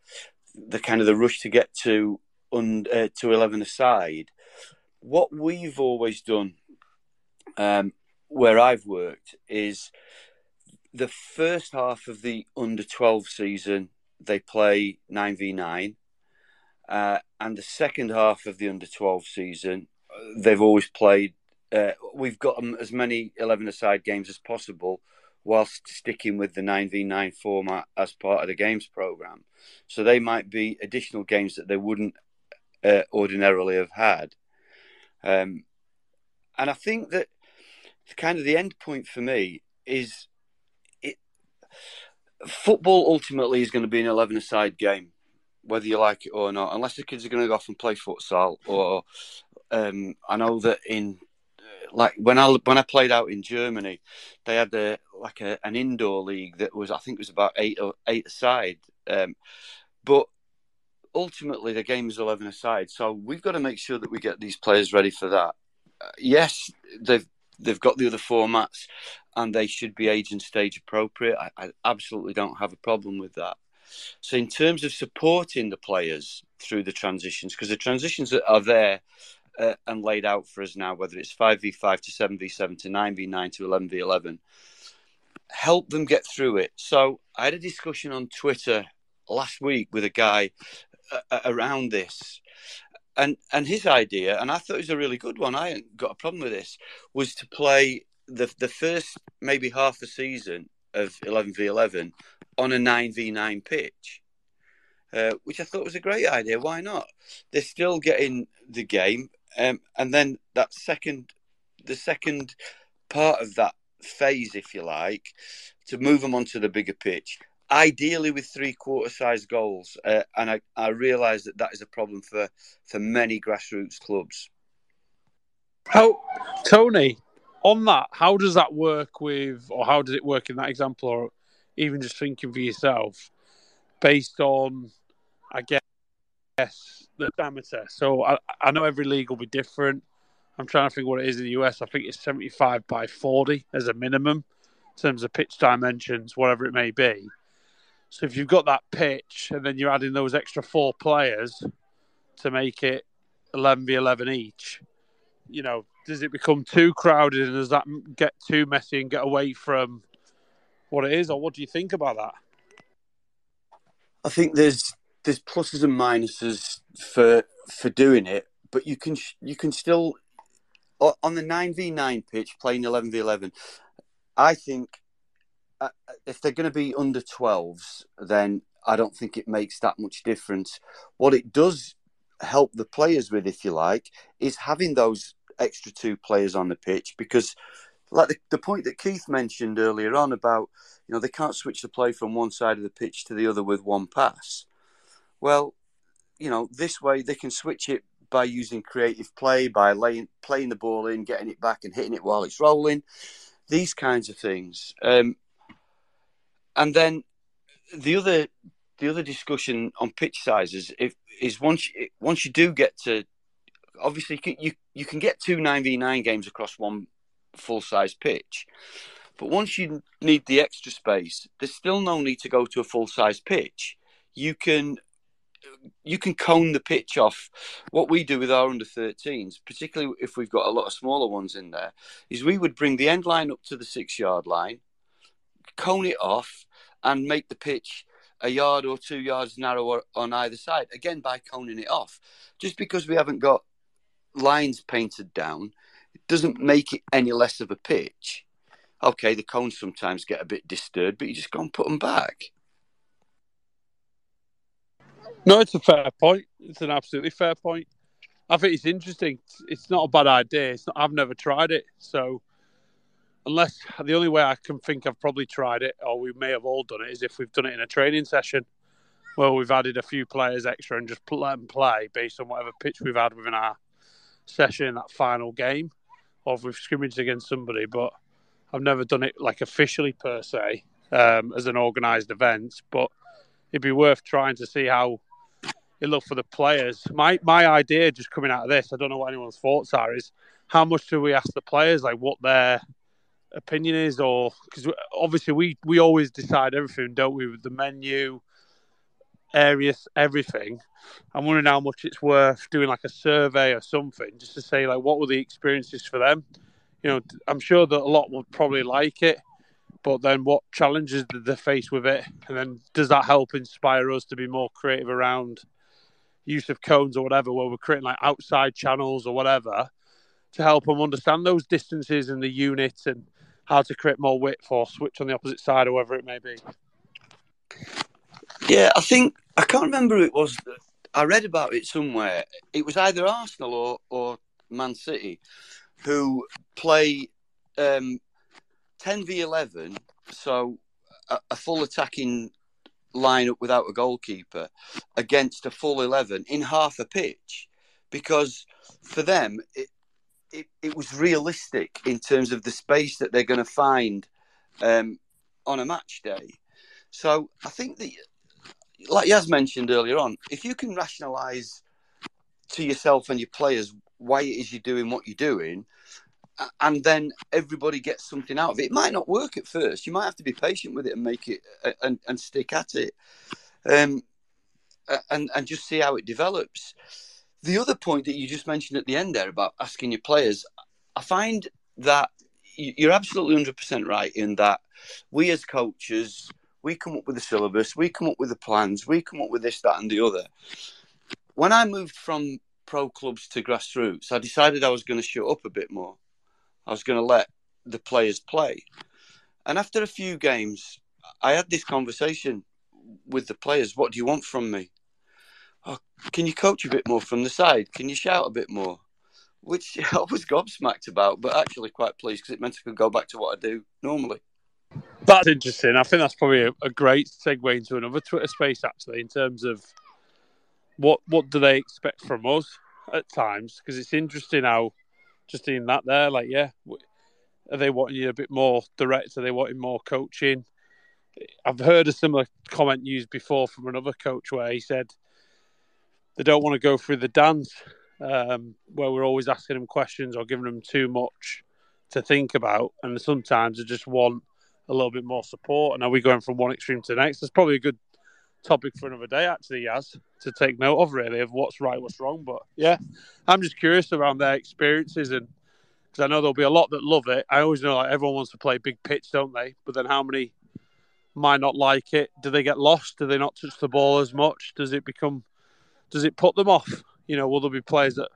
the kind of the rush to get to un, uh, to eleven aside. What we've always done um, where I've worked is the first half of the under 12 season, they play 9v9. Uh, and the second half of the under 12 season, they've always played. Uh, we've got as many 11 aside games as possible whilst sticking with the 9v9 format as part of the games program. So they might be additional games that they wouldn't uh, ordinarily have had. Um, and I think that kind of the end point for me is it football ultimately is going to be an 11 a side game whether you like it or not, unless the kids are going to go off and play futsal. Or um, I know that in like when I when I played out in Germany, they had a like a, an indoor league that was I think it was about eight or eight aside, um, but ultimately the game is eleven aside. So we've got to make sure that we get these players ready for that. Uh, yes, they've they've got the other formats, and they should be age and stage appropriate. I, I absolutely don't have a problem with that. So in terms of supporting the players through the transitions, because the transitions that are there uh, and laid out for us now, whether it's 5v5 to 7v7 to 9v9 to 11v11, help them get through it. So I had a discussion on Twitter last week with a guy uh, around this. And and his idea, and I thought it was a really good one. I ain't got a problem with this. Was to play the the first maybe half a season of eleven v eleven on a nine v nine pitch, uh, which I thought was a great idea. Why not? They're still getting the game, um, and then that second, the second part of that phase, if you like, to move them onto the bigger pitch. Ideally, with three quarter size goals, uh, and I, I realise that that is a problem for for many grassroots clubs. How, Tony, on that, how does that work with, or how does it work in that example, or even just thinking for yourself, based on, I guess, the diameter? So I, I know every league will be different. I'm trying to think what it is in the US. I think it's 75 by 40 as a minimum in terms of pitch dimensions, whatever it may be. So if you've got that pitch and then you're adding those extra four players to make it 11 v 11 each, you know, does it become too crowded and does that get too messy and get away from what it is, or what do you think about that? I think there's there's pluses and minuses for for doing it, but you can you can still on the nine v nine pitch playing eleven v eleven. I think if they're going to be under 12s, then I don't think it makes that much difference. What it does help the players with, if you like, is having those extra two players on the pitch because like the, the point that Keith mentioned earlier on about you know they can't switch the play from one side of the pitch to the other with one pass. Well, you know this way they can switch it by using creative play, by laying playing the ball in, getting it back, and hitting it while it's rolling. These kinds of things, um, and then the other the other discussion on pitch sizes if, is once you, once you do get to obviously you can, you, you can get two 9v9 games across one full size pitch. But once you need the extra space, there's still no need to go to a full size pitch. You can you can cone the pitch off. What we do with our under 13s, particularly if we've got a lot of smaller ones in there, is we would bring the end line up to the six yard line, cone it off, and make the pitch a yard or two yards narrower on either side, again by coning it off. Just because we haven't got lines painted down, it doesn't make it any less of a pitch. Okay, the cones sometimes get a bit disturbed, but you just go and put them back. No, it's a fair point. It's an absolutely fair point. I think it's interesting. It's not a bad idea. Not, I've never tried it, so unless the only way I can think I've probably tried it, or we may have all done it, is if we've done it in a training session where we've added a few players extra and just let them play based on whatever pitch we've had within our session in that final game, or if we've scrimmaged against somebody. But I've never done it like officially per se um, as an organised event. But it'd be worth trying to see how it looked for the players. My my idea just coming out of this, I don't know what anyone's thoughts are, is how much do we ask the players, like what their opinion is, or because obviously we we always decide everything, don't we, with the menu, areas, everything. I'm wondering how much it's worth doing like a survey or something, just to say like what were the experiences for them. You know, I'm sure that a lot would probably like it, but then what challenges did they face with it, and then does that help inspire us to be more creative around use of cones or whatever, where we're creating like outside channels or whatever to help them understand those distances and the units and how to create more width or switch on the opposite side or whatever it may be. Yeah, I think I can't remember who it was. I read about it somewhere. It was either Arsenal or, or Man City who play um, 10 v 11, so a, a, full attacking lineup without a goalkeeper against a full 11 in half a pitch because for them it, it, it was realistic in terms of the space that they're going to find um, on a match day. So I think that, like Yaz mentioned earlier on, if you can rationalise to yourself and your players why it is you're doing what you're doing, and then everybody gets something out of it. It might not work at first. You might have to be patient with it and make it and, and stick at it, um, and and just see how it develops. The other point that you just mentioned at the end there about asking your players, I find that you're absolutely hundred percent right in that we as coaches we come up with the syllabus, we come up with the plans, we come up with this, that, and the other. When I moved from pro clubs to grassroots, I decided I was going to shut up a bit more I was going to let the players play. And after a few games, I had this conversation with the players. What do you want from me? Oh, can you coach a bit more from the side? Can you shout a bit more? Which I was gobsmacked about, but actually quite pleased because it meant I could go back to what I do normally. That's interesting. I think that's probably a, a great segue into another Twitter space, actually, in terms of what what do they expect from us at times? Because it's interesting how just seeing that there, like, yeah, are they wanting you a bit more direct? Are they wanting more coaching? I've heard a similar comment used before from another coach where he said they don't want to go through the dance um, where we're always asking them questions or giving them too much to think about, and sometimes they just want a little bit more support. And are we going from one extreme to the next? That's probably a good topic for another day, actually, Yaz, to take note of, really, of what's right, what's wrong. But yeah, I'm just curious around their experiences and because I know there'll be a lot that love it. I always know like everyone wants to play big pitch, don't they? But then how many might not like it? Do they get lost? Do they not touch the ball as much? Does it become, does it put them off? You know, will there be players that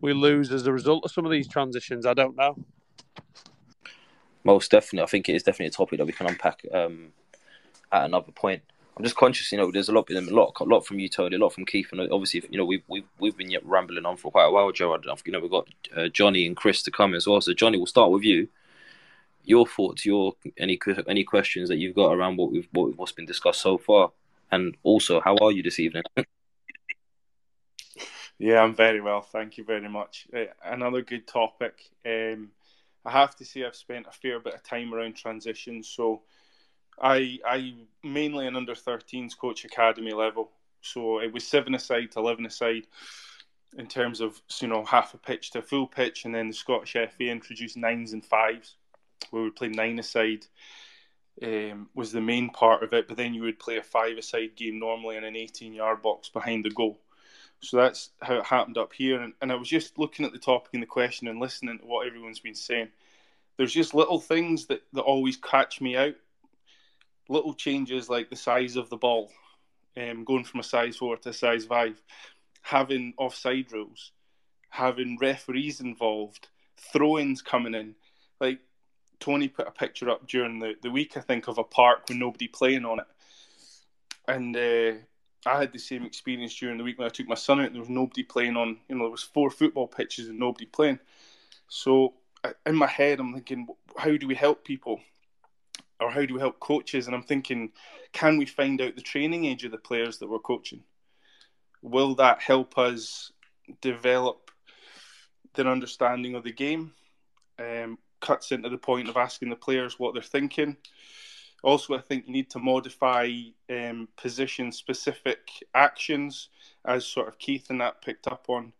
we lose as a result of some of these transitions? I don't know. Most definitely. I think it is definitely a topic that we can unpack um, at another point. I'm just conscious, you know, there's a lot, a lot, a lot from you, Tony, a lot from Keith, and obviously, you know, we've we've we've been rambling on for quite a while, Gerard. You know, we've got uh, Johnny and Chris to come as well. So, Johnny, we'll start with you. Your thoughts, your any any questions that you've got around what we've what, what's been discussed so far, and also, how are you this evening? Yeah, I'm very well, thank you very much. Uh, another good topic. Um, I have to say, I've spent a fair bit of time around transitions, so I I mainly an under 13s coach academy level, so it was seven aside to eleven aside in terms of you know half a pitch to a full pitch, and then the Scottish FA introduced nines and fives, where we played nine aside. Um, was the main part of it, but then you would play a five-a-side game normally in an 18-yard box behind the goal. So that's how it happened up here. And, and I was just looking at the topic and the question and listening to what everyone's been saying. There's just little things that, that always catch me out little changes like the size of the ball, um, going from a size four to a size five, having offside rules, having referees involved, throw-ins coming in. Like Tony put a picture up during the, the week, I think, of a park with nobody playing on it. And uh, I had the same experience during the week when I took my son out. There was nobody playing on, you know, there was four football pitches and nobody playing. So in my head, I'm thinking, how do we help people? or how do we help coaches? And I'm thinking, can we find out the training age of the players that we're coaching? Will that help us develop their understanding of the game? Um, cuts into the point of asking the players what they're thinking. Also, I think you need to modify um, position specific actions, as sort of Keith and that picked up on,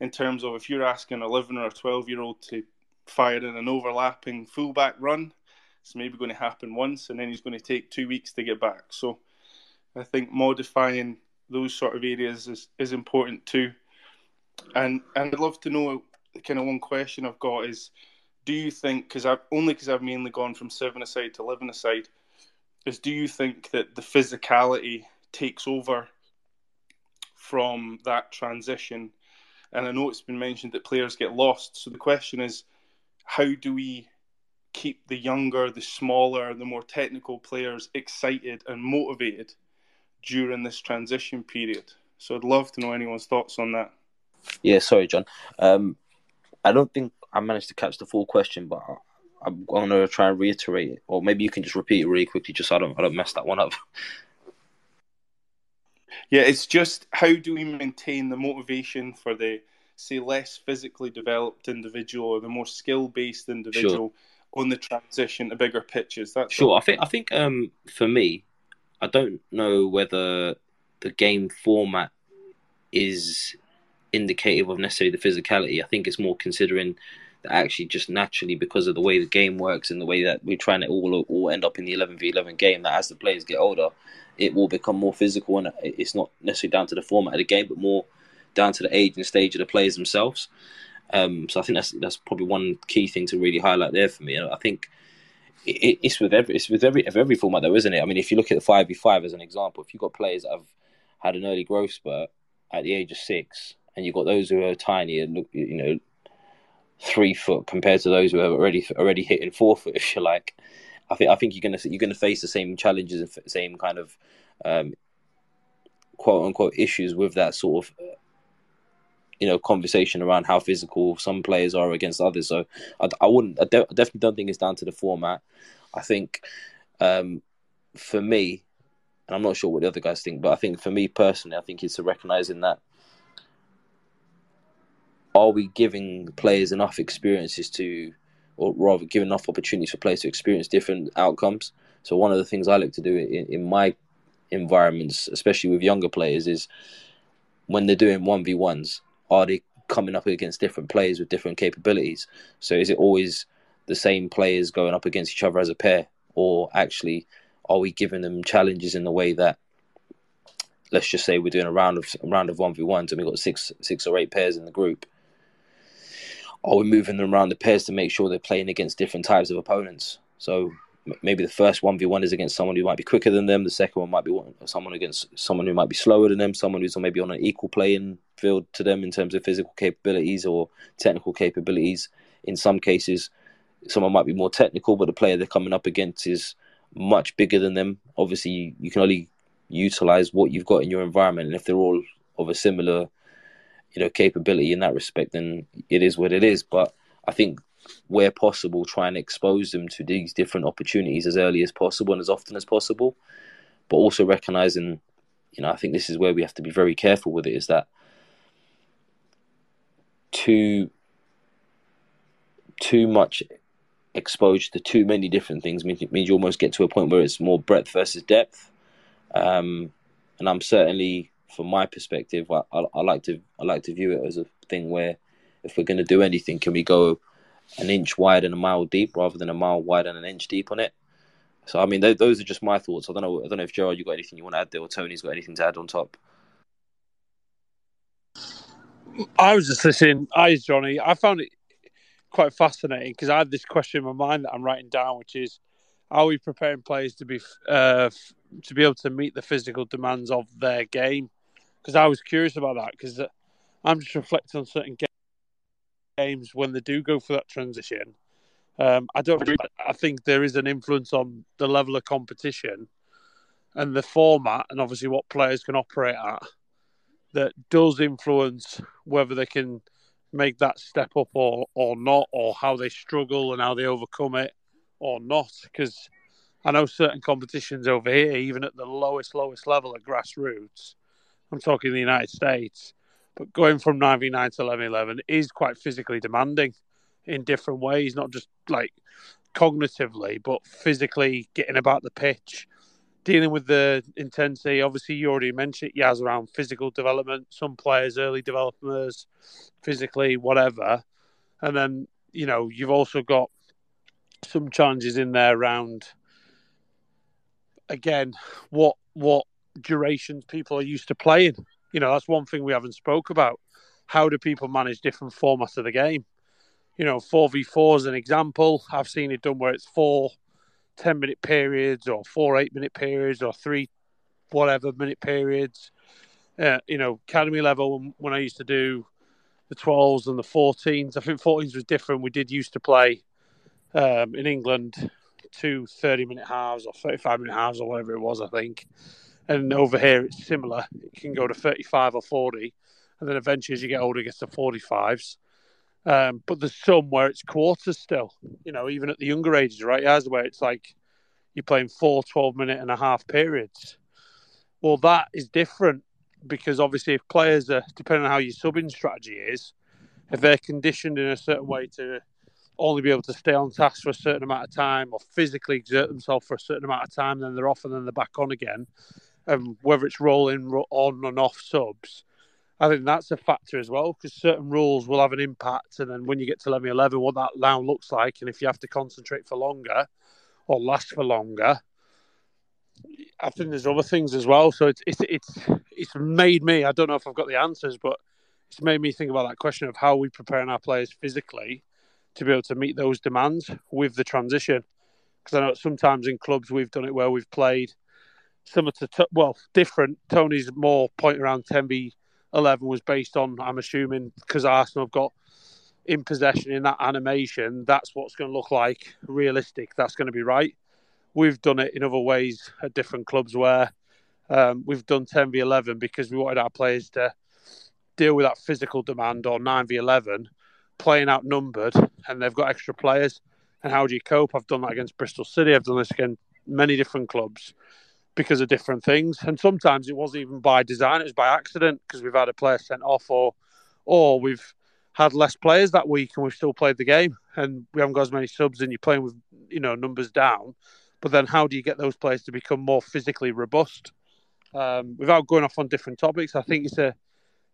in terms of if you're asking an 11 or a 12 year old to fire in an overlapping fullback run, it's maybe going to happen once, and then he's going to take two weeks to get back. So I think modifying those sort of areas is, is important too. And and I'd love to know the kind of one question I've got is, do you think because I've only because I've mainly gone from seven aside to eleven aside, is do you think that the physicality takes over from that transition? And I know it's been mentioned that players get lost. So the question is, how do we keep the younger, the smaller, the more technical players excited and motivated during this transition period. So I'd love to know anyone's thoughts on that. Yeah, sorry, John. Um, I don't think I managed to catch the full question, but I'm going to try and reiterate it, or maybe you can just repeat it really quickly, just so I don't I don't mess that one up. Yeah, it's just how do we maintain the motivation for the say less physically developed individual or the more skill based individual sure. on the transition to bigger pitches? That's sure. All. I think I think um, for me, I don't know whether the game format is indicative of necessarily the physicality. I think it's more considering actually just naturally because of the way the game works and the way that we're trying to all all end up in the eleven v eleven game. That as the players get older, it will become more physical, and it's not necessarily down to the format of the game, but more down to the age and stage of the players themselves. Um, so I think that's that's probably one key thing to really highlight there for me. And I think it, it's with every it's with every every format though, isn't it? I mean, if you look at the five v five as an example, if you've got players that have had an early growth spurt at the age of six, and you've got those who are tiny and look, you know, three foot compared to those who are already already hitting four foot, if you like. I think I think you're gonna you're gonna face the same challenges and same kind of um, quote unquote issues with that sort of you know conversation around how physical some players are against others. So I, I wouldn't I, de- I definitely don't think it's down to the format. I think um, for me, and I'm not sure what the other guys think, but I think for me personally, I think it's recognizing that are we giving players enough experiences to, or rather, giving enough opportunities for players to experience different outcomes? So one of the things I like to do in, in my environments, especially with younger players, is when they're doing one v ones, are they coming up against different players with different capabilities? So is it always the same players going up against each other as a pair, or actually are we giving them challenges in the way that let's just say we're doing a round of a round of one v ones and we've got six six or eight pairs in the group are we moving them around the pairs to make sure they're playing against different types of opponents? So maybe the first one v one is against someone who might be quicker than them. The second one might be someone against someone who might be slower than them. Someone who's maybe on an equal playing field to them in terms of physical capabilities or technical capabilities. In some cases, someone might be more technical, but the player they're coming up against is much bigger than them. Obviously, you can only utilize what you've got in your environment, and if they're all of a similar you know capability in that respect, then it is what it is. But I think where possible, try and expose them to these different opportunities as early as possible and as often as possible. But also recognizing, you know, I think this is where we have to be very careful with it. Is that too too much exposure to too many different things means, means you almost get to a point where it's more breadth versus depth. Um, and I'm certainly from my perspective, I, I, I, like to I like to view it as a thing where if we're going to do anything, can we go an inch wide and a mile deep rather than a mile wide and an inch deep on it? So I mean, th- those are just my thoughts. I don't know. I don't know if Gerard, you got anything you want to add there, or Tony's got anything to add on top. I was just listening. Eyes, Johnny. I found it quite fascinating because I had this question in my mind that I'm writing down, which is, are we preparing players to be uh, to be able to meet the physical demands of their game? Because I was curious about that because uh, I'm just reflecting on certain games when they do go for that transition. Um, I don't. I think there is an influence on the level of competition and the format, and obviously what players can operate at. That does influence whether they can make that step up or or not, or how they struggle and how they overcome it or not. Because I know certain competitions over here, even at the lowest lowest level at grassroots, I'm talking the United States. But going from 9v9 to 11v11 is quite physically demanding in different ways, not just like cognitively, but physically getting about the pitch, dealing with the intensity. Obviously, you already mentioned it, Yaz, around physical development, some players, early developers, physically, whatever. And then, you know, you've also got some challenges in there around, again, what what durations people are used to playing. You know, that's one thing we haven't spoke about. How do people manage different formats of the game? You know, 4v4 is an example. I've seen it done where it's four 10 minute periods or four 8 minute periods or three whatever minute periods. Uh, you know, academy level, when I used to do the 12s and the 14s, I think 14s was different. We did used to play um, in England two 30 minute halves or 35 minute halves or whatever it was, I think and over here it's similar. It can go to 35 or 40, and then eventually as you get older, it gets to 45s. Um, but there's some where it's quarters still, you know, even at the younger ages, right? As where it's like you're playing four 12 minute and a half periods. Well, that is different because obviously, if players are depending on how your subbing strategy is, if they're conditioned in a certain way to only be able to stay on task for a certain amount of time or physically exert themselves for a certain amount of time, then they're off and then they're back on again. And whether it's rolling on and off subs, I think that's a factor as well because certain rules will have an impact. And then when you get to level 11, what that now looks like, and if you have to concentrate for longer or last for longer, I think there's other things as well. So it's it's it's it's made me. I don't know if I've got the answers, but it's made me think about that question of how we preparing our players physically to be able to meet those demands with the transition. Because I know sometimes in clubs we've done it where we've played similar to well different. Tony's more point around 10v 11 was based on I'm assuming because Arsenal have got in possession in that animation. That's what's going to look like realistic. That's going to be right. We've done it in other ways at different clubs where um, we've done 10v11 because we wanted our players to deal with that physical demand or 9v11 playing outnumbered and they've got extra players. And how do you cope? I've done that against Bristol City. I've done this against many different clubs because of different things. And sometimes it wasn't even by design; it was by accident because we've had a player sent off, or or we've had less players that week and we've still played the game, and we haven't got as many subs, and you're playing with you know numbers down. But then, how do you get those players to become more physically robust? Um, without going off on different topics, I think it's a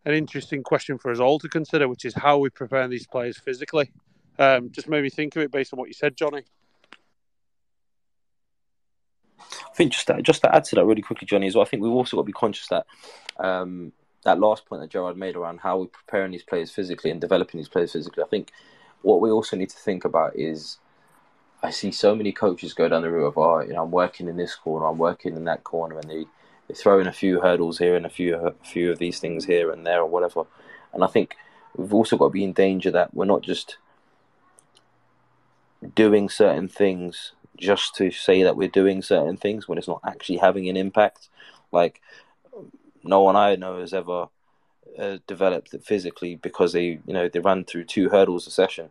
an interesting question for us all to consider, which is how we prepare these players physically. Um, just maybe think of it based on what you said, Johnny. I think just to, just to add to that really quickly, Johnny, as well. I think we've also got to be conscious that um, that last point that Gerard made around how we're preparing these players physically and developing these players physically. I think what we also need to think about is I see so many coaches go down the route of, oh, you know, I'm working in this corner, I'm working in that corner, and they they throw in a few hurdles here and a few a few of these things here and there or whatever. And I think we've also got to be in danger that we're not just doing certain things just to say that we're doing certain things when it's not actually having an impact. Like no one I know has ever uh, developed physically because they you know they ran through two hurdles a session,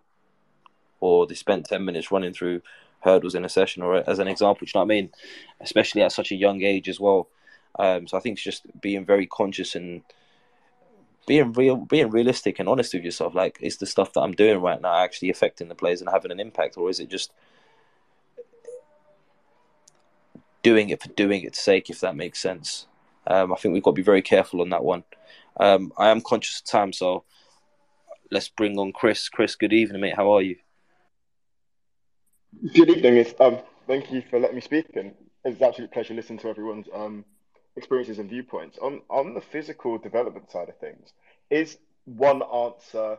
or they spent ten minutes running through hurdles in a session, or as an example, you know what I mean? Especially at such a young age as well. Um, so I think it's just being very conscious and being real, being realistic and honest with yourself. Like, is the stuff that I'm doing right now actually affecting the players and having an impact, or is it just doing it for doing its sake? If that makes sense. Um, I think we've got to be very careful on that one. Um, I am conscious of time, so let's bring on Chris. Chris, good evening, mate. How are you? Good evening. Um, thank you for letting me speak, and it's an absolute pleasure listening to everyone's um, experiences and viewpoints. On on the physical development side of things, is one answer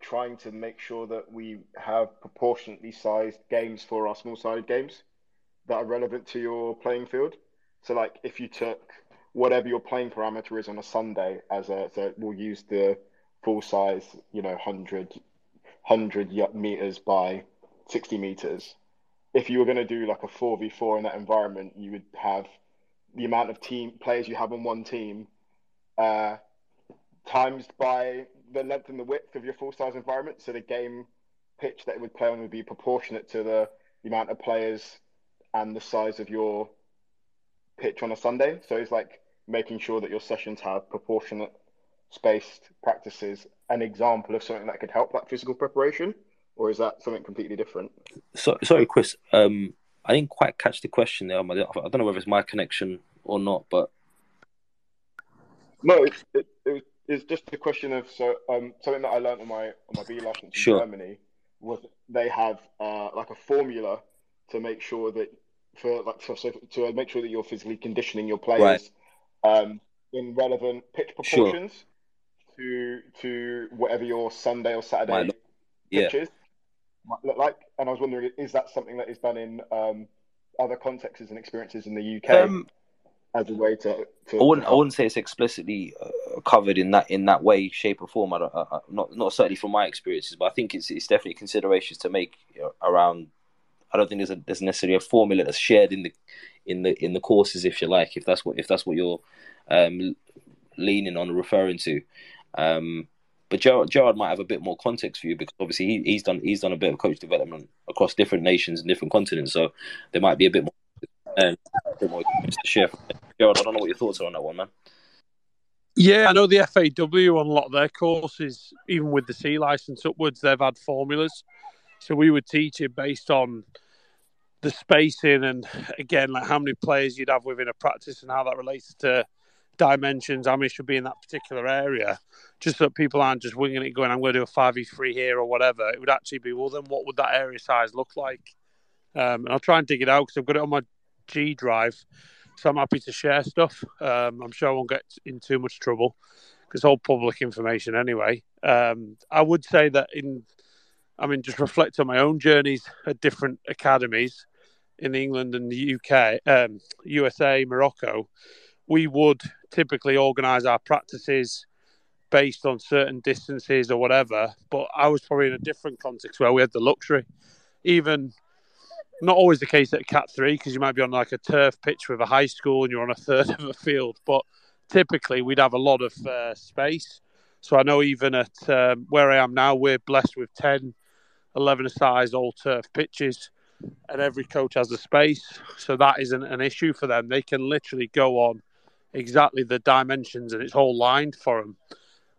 trying to make sure that we have proportionately sized games for our small sided games that are relevant to your playing field? So like if you took whatever your playing parameter is on a Sunday as a so we'll use the full size, you know, 100, 100 meters by 60 meters. If you were going to do like a 4v4 in that environment, you would have the amount of team players you have on one team uh, times by the length and the width of your full size environment. So the game pitch that it would play on would be proportionate to the, the amount of players and the size of your pitch on a Sunday. So it's like making sure that your sessions have proportionate spaced practices. An example of something that could help that physical preparation, or is that something completely different? So, sorry, Chris. Um, I didn't quite catch the question there. I don't know whether it's my connection or not, but no, it's it, it, it's just a question of so um, something that I learned on my on my B license in sure. Germany was they have uh, like a formula to make sure that for like for, so to make sure that you're physically conditioning your players right. um, in relevant pitch proportions sure. to to whatever your Sunday or Saturday right. pitch yeah. is look like. And I was wondering, is that something that is done in um, other contexts and experiences in the UK um, as a way to? to I wouldn't. I wouldn't say it's explicitly uh, covered in that in that way, shape, or form. I don't, I, not not certainly from my experiences, but I think it's it's definitely considerations to make around. I don't think there's a there's necessarily a formula that's shared in the in the in the courses, if you like, if that's what if that's what you're um, leaning on, or referring to. Um, but Gerard, Gerard might have a bit more context for you because obviously he, he's done he's done a bit of coach development across different nations and different continents. So there might be a bit more, um, a bit more to share. Gerard, I don't know what your thoughts are on that one, man. Yeah, I know the FAW on a lot of their courses, even with the C license upwards, they've had formulas. So we would teach it based on the spacing and again, like how many players you'd have within a practice and how that relates to dimensions, how many should be in that particular area, just so people aren't just winging it, going, "I'm going to do a five v three here or whatever." It would actually be, well, then what would that area size look like? Um, and I'll try and dig it out because I've got it on my G drive, so I'm happy to share stuff. Um, I'm sure I won't get in too much trouble because it's all public information anyway. Um, I would say that in, I mean, just reflect on my own journeys at different academies in England and the UK, um, USA, Morocco. We would typically organise our practices based on certain distances or whatever. But I was probably in a different context where we had the luxury, even not always the case at Cat Three because you might be on like a turf pitch with a high school and you're on a third of a field, but typically we'd have a lot of uh, space. So I know even at um, where I am now, we're blessed with 10, 11 size all turf pitches, and every coach has a space. So that isn't an issue for them. They can literally go on exactly the dimensions and it's all lined for them.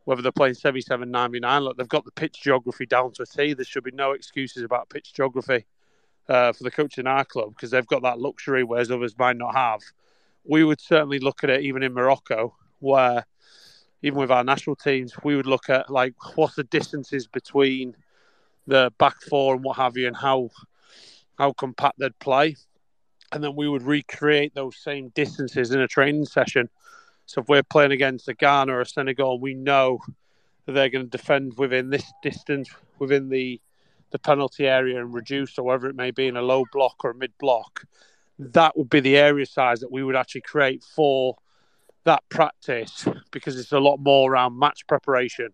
Whether they're playing 77 99, look, they've got the pitch geography down to a T. There should be no excuses about pitch geography uh, for the coach in our club because they've got that luxury, whereas others might not have. We would certainly look at it even in Morocco, where even with our national teams, we would look at like what's the distances between the back four and what have you, and how how compact they'd play, and then we would recreate those same distances in a training session. So if we're playing against a Ghana or a Senegal, we know that they're going to defend within this distance, within the the penalty area and reduce or whatever it may be in a low block or a mid block, that would be the area size that we would actually create for that practice because it's a lot more around match preparation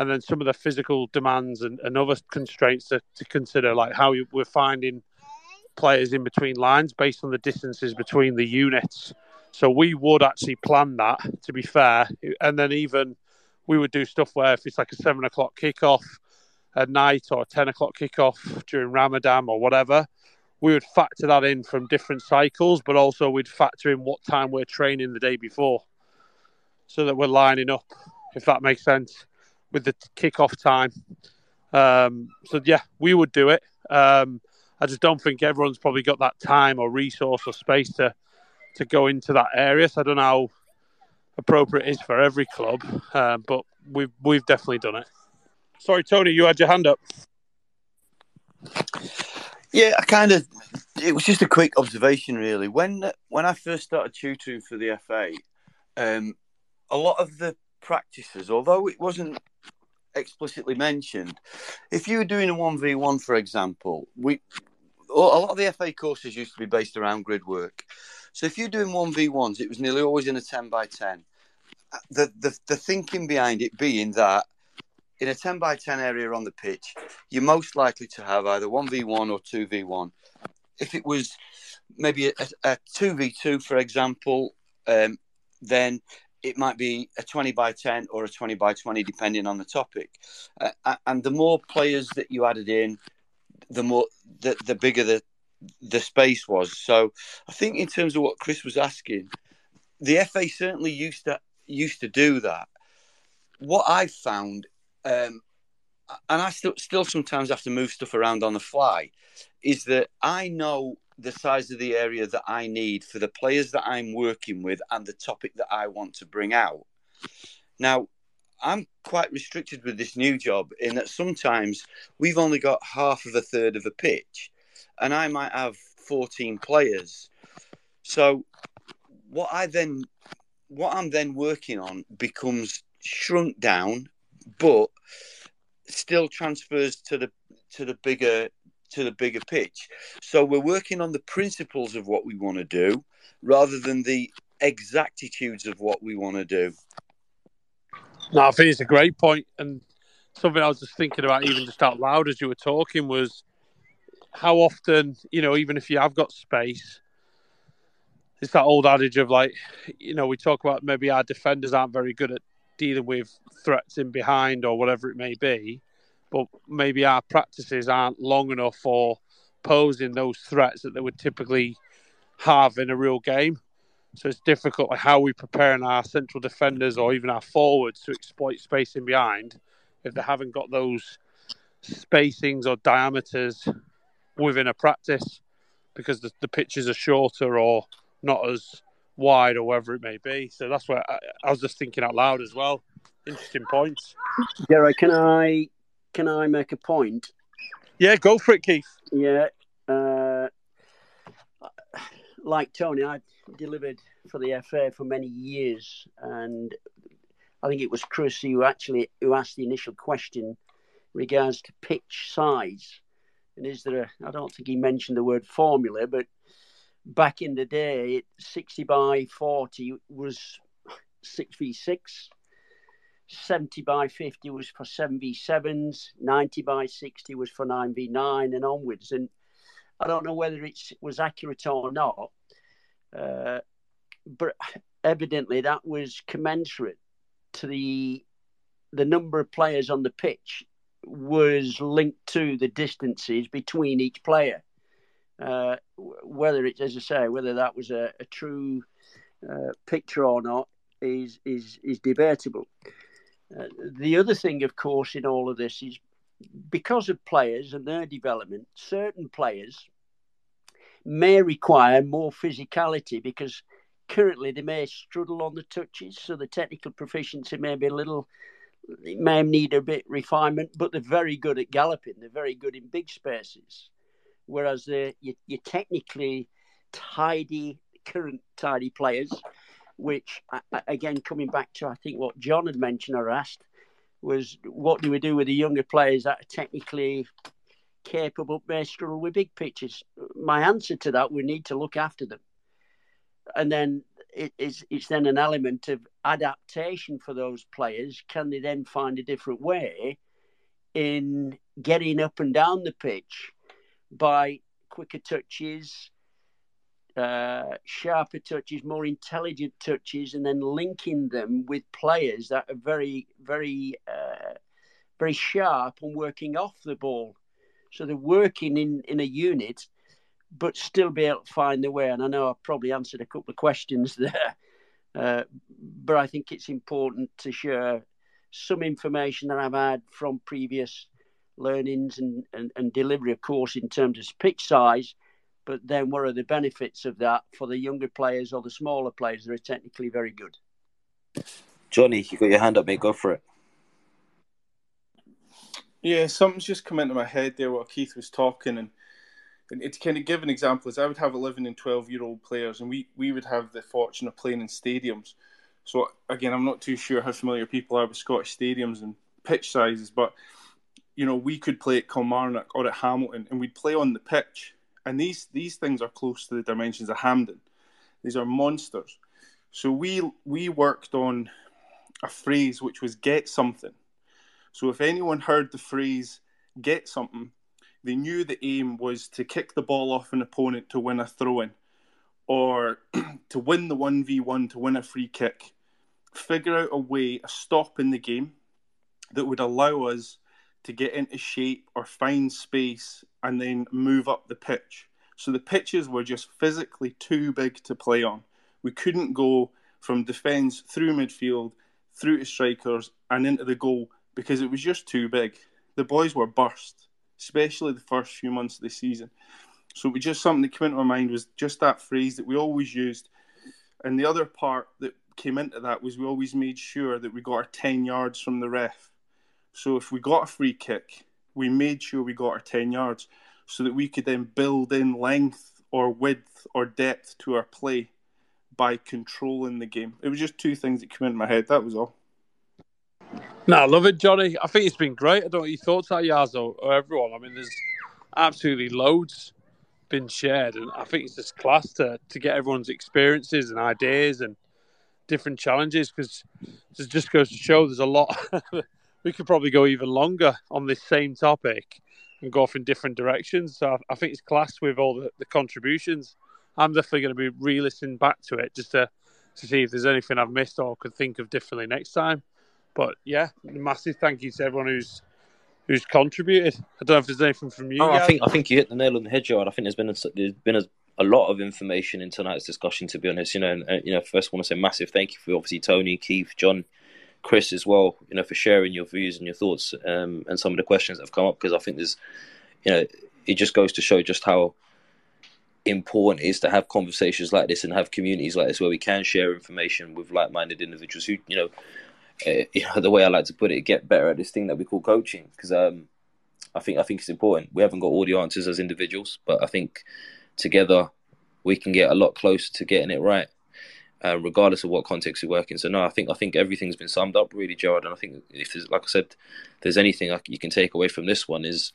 and then some of the physical demands and, and other constraints to, to consider, like how we're finding players in between lines based on the distances between the units. So we would actually plan that, to be fair, and then even we would do stuff where if it's like a seven o'clock kickoff, at night or 10 o'clock kickoff during Ramadan or whatever, we would factor that in from different cycles, but also we'd factor in what time we're training the day before so that we're lining up, if that makes sense, with the kickoff time. Um, so, yeah, we would do it. Um, I just don't think everyone's probably got that time or resource or space to, to go into that area. So, I don't know how appropriate it is for every club, uh, but we've, we've definitely done it. Sorry, Tony, you had your hand up. Yeah, I kind of. It was just a quick observation, really. When when I first started tutoring for the FA, um, a lot of the practices, although it wasn't explicitly mentioned, if you were doing a one v one, for example, we a lot of the FA courses used to be based around grid work. So if you're doing one v ones, it was nearly always in a ten by ten. The, the the thinking behind it being that in a 10 by 10 area on the pitch, you're most likely to have either 1v1 or 2v1. If it was maybe a, a 2v2, for example, um, then it might be a 20 by 10 or a 20 by 20, depending on the topic. Uh, and the more players that you added in, the more the, the bigger the the space was. So I think in terms of what Chris was asking, the FA certainly used to used to do that. What I found um, and I still still sometimes have to move stuff around on the fly, is that I know the size of the area that I need for the players that I'm working with and the topic that I want to bring out. Now, I'm quite restricted with this new job in that sometimes we've only got half of a third of a pitch, and I might have 14 players. So, what I then, what I'm then working on becomes shrunk down but still transfers to the to the bigger to the bigger pitch. So we're working on the principles of what we want to do rather than the exactitudes of what we want to do. No, I think it's a great point, and something I was just thinking about, even just out loud as you were talking, was how often, you know, even if you have got space, it's that old adage of like, you know, we talk about maybe our defenders aren't very good at dealing with threats in behind or whatever it may be, but maybe our practices aren't long enough for posing those threats that they would typically have in a real game. So it's difficult like how we preparing our central defenders or even our forwards to exploit spacing behind if they haven't got those spacings or diameters within a practice because the, the pitches are shorter or not as wide or whatever it may be. So that's where I, I was just thinking out loud as well. Interesting points. Derek, can I can I make a point? Yeah, go for it, Keith. Yeah. Uh, like Tony, I delivered for the FA for many years, and I think it was Chris who actually who asked the initial question regards to pitch size. And is there a? I don't think he mentioned the word formula, but back in the day, 60 by 40 was 6v6. 70 by 50 was for 7v7s, 90 by 60 was for 9v9 and onwards. And I don't know whether it was accurate or not, uh, but evidently that was commensurate to the the number of players on the pitch was linked to the distances between each player. Uh, whether it's, as I say, whether that was a, a true uh, picture or not is is is debatable. The other thing, of course, in all of this is because of players and their development, certain players may require more physicality because currently they may struggle on the touches, so the technical proficiency may be a little, may need a bit refinement, but they're very good at galloping. They're very good in big spaces, whereas the you, you technically tidy, current tidy players, which again coming back to I think what John had mentioned or asked was what do we do with the younger players that are technically capable may struggle with big pitches? My answer to that, we need to look after them. And then it is it's then an element of adaptation for those players. Can they then find a different way in getting up and down the pitch by quicker touches, uh, sharper touches, more intelligent touches, and then linking them with players that are very, very, uh, very sharp and working off the ball. So they're working in, in a unit, but still be able to find their way. And I know I've probably answered a couple of questions there, uh, but I think it's important to share some information that I've had from previous learnings and, and, and delivery, of course, in terms of pitch size. But then, what are the benefits of that for the younger players or the smaller players that are technically very good? Johnny, you got your hand up, mate. Go for it. Yeah, something's just come into my head there while Keith was talking, and, and it's kind of give an example. Is I would have eleven and twelve year old players, and we we would have the fortune of playing in stadiums. So again, I'm not too sure how familiar people are with Scottish stadiums and pitch sizes, but you know we could play at Kilmarnock or at Hamilton, and we'd play on the pitch. And these these things are close to the dimensions of Hampden. These are monsters. So we we worked on a phrase which was get something so if anyone heard the phrase get something, they knew the aim was to kick the ball off an opponent to win a throw in or to win the 1v1 to win a free kick. Figure out a way, a stop in the game that would allow us to get into shape or find space and then move up the pitch. So the pitches were just physically too big to play on. We couldn't go from defence through midfield, through to strikers, and into the goal because it was just too big. The boys were burst, especially the first few months of the season. So it was just something that came into my mind was just that phrase that we always used. And the other part that came into that was we always made sure that we got our 10 yards from the ref. So if we got a free kick, we made sure we got our 10 yards so that we could then build in length or width or depth to our play by controlling the game. It was just two things that came into my head. That was all. No, I love it, Johnny. I think it's been great. I don't know what your thoughts are, Yazo, or everyone. I mean, there's absolutely loads been shared, and I think it's just class to, to get everyone's experiences and ideas and different challenges because it just goes to show there's a lot. we could probably go even longer on this same topic and go off in different directions. So I, I think it's class with all the, the contributions. I'm definitely going to be re listening back to it just to, to see if there's anything I've missed or could think of differently next time. But yeah, massive thank you to everyone who's who's contributed. I don't know if there's anything from you. Oh. I think I think you hit the nail on the head, Gerard. I think there's been a, there's been a, a lot of information in tonight's discussion. To be honest, you know, and, uh, you know, first I want to say massive thank you for obviously Tony, Keith, John, Chris as well. You know, for sharing your views and your thoughts um, and some of the questions that have come up because I think there's, you know, it just goes to show just how important it is to have conversations like this and have communities like this where we can share information with like-minded individuals who, you know, uh, you know, the way I like to put it, get better at this thing that we call coaching because um, I think I think it's important. We haven't got all the answers as individuals, but I think together we can get a lot closer to getting it right, uh, regardless of what context we work in. So no, I think I think everything's been summed up really, Gerard. And I think if there's, like I said, there's anything you can take away from this one is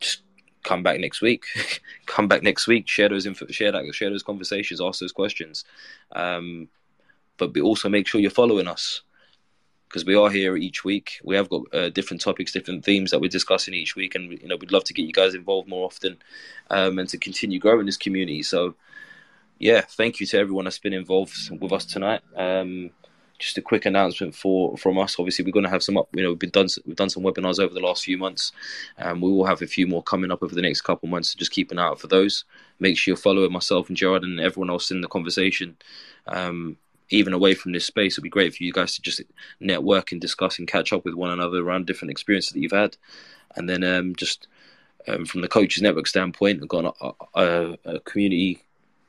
just come back next week. come back next week. Share those info, share that, share those conversations, ask those questions, um, but also make sure you're following us because we are here each week. We have got uh, different topics, different themes that we're discussing each week, and you know we'd love to get you guys involved more often, um, and to continue growing this community. So, yeah, thank you to everyone that's been involved with us tonight. Um, just a quick announcement for from us. Obviously, we're going to have some up. You know, we've been done we've done some webinars over the last few months, and we will have a few more coming up over the next couple of months. So just keep an eye out for those. Make sure you're following myself and Gerard and everyone else in the conversation. Um, even away from this space, it'd be great for you guys to just network and discuss and catch up with one another around different experiences that you've had. And then um, just um, from the coaches network standpoint, I've got a, a, a, community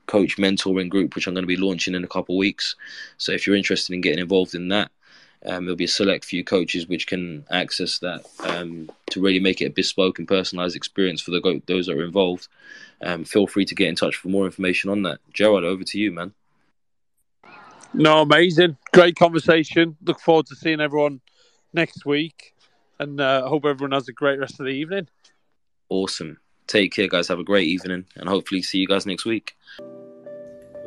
coach mentoring group which I'm going to be launching in a couple of weeks. So if you're interested in getting involved in that, um, there'll be a select few coaches which can access that um, to really make it a bespoke and personalised experience for the those that are involved. Um, feel free to get in touch for more information on that. Gerard, over to you, man. No, amazing. Great conversation. Look forward to seeing everyone next week. And uh, hope everyone has a great rest of the evening. Awesome. Take care, guys. Have a great evening. And hopefully see you guys next week.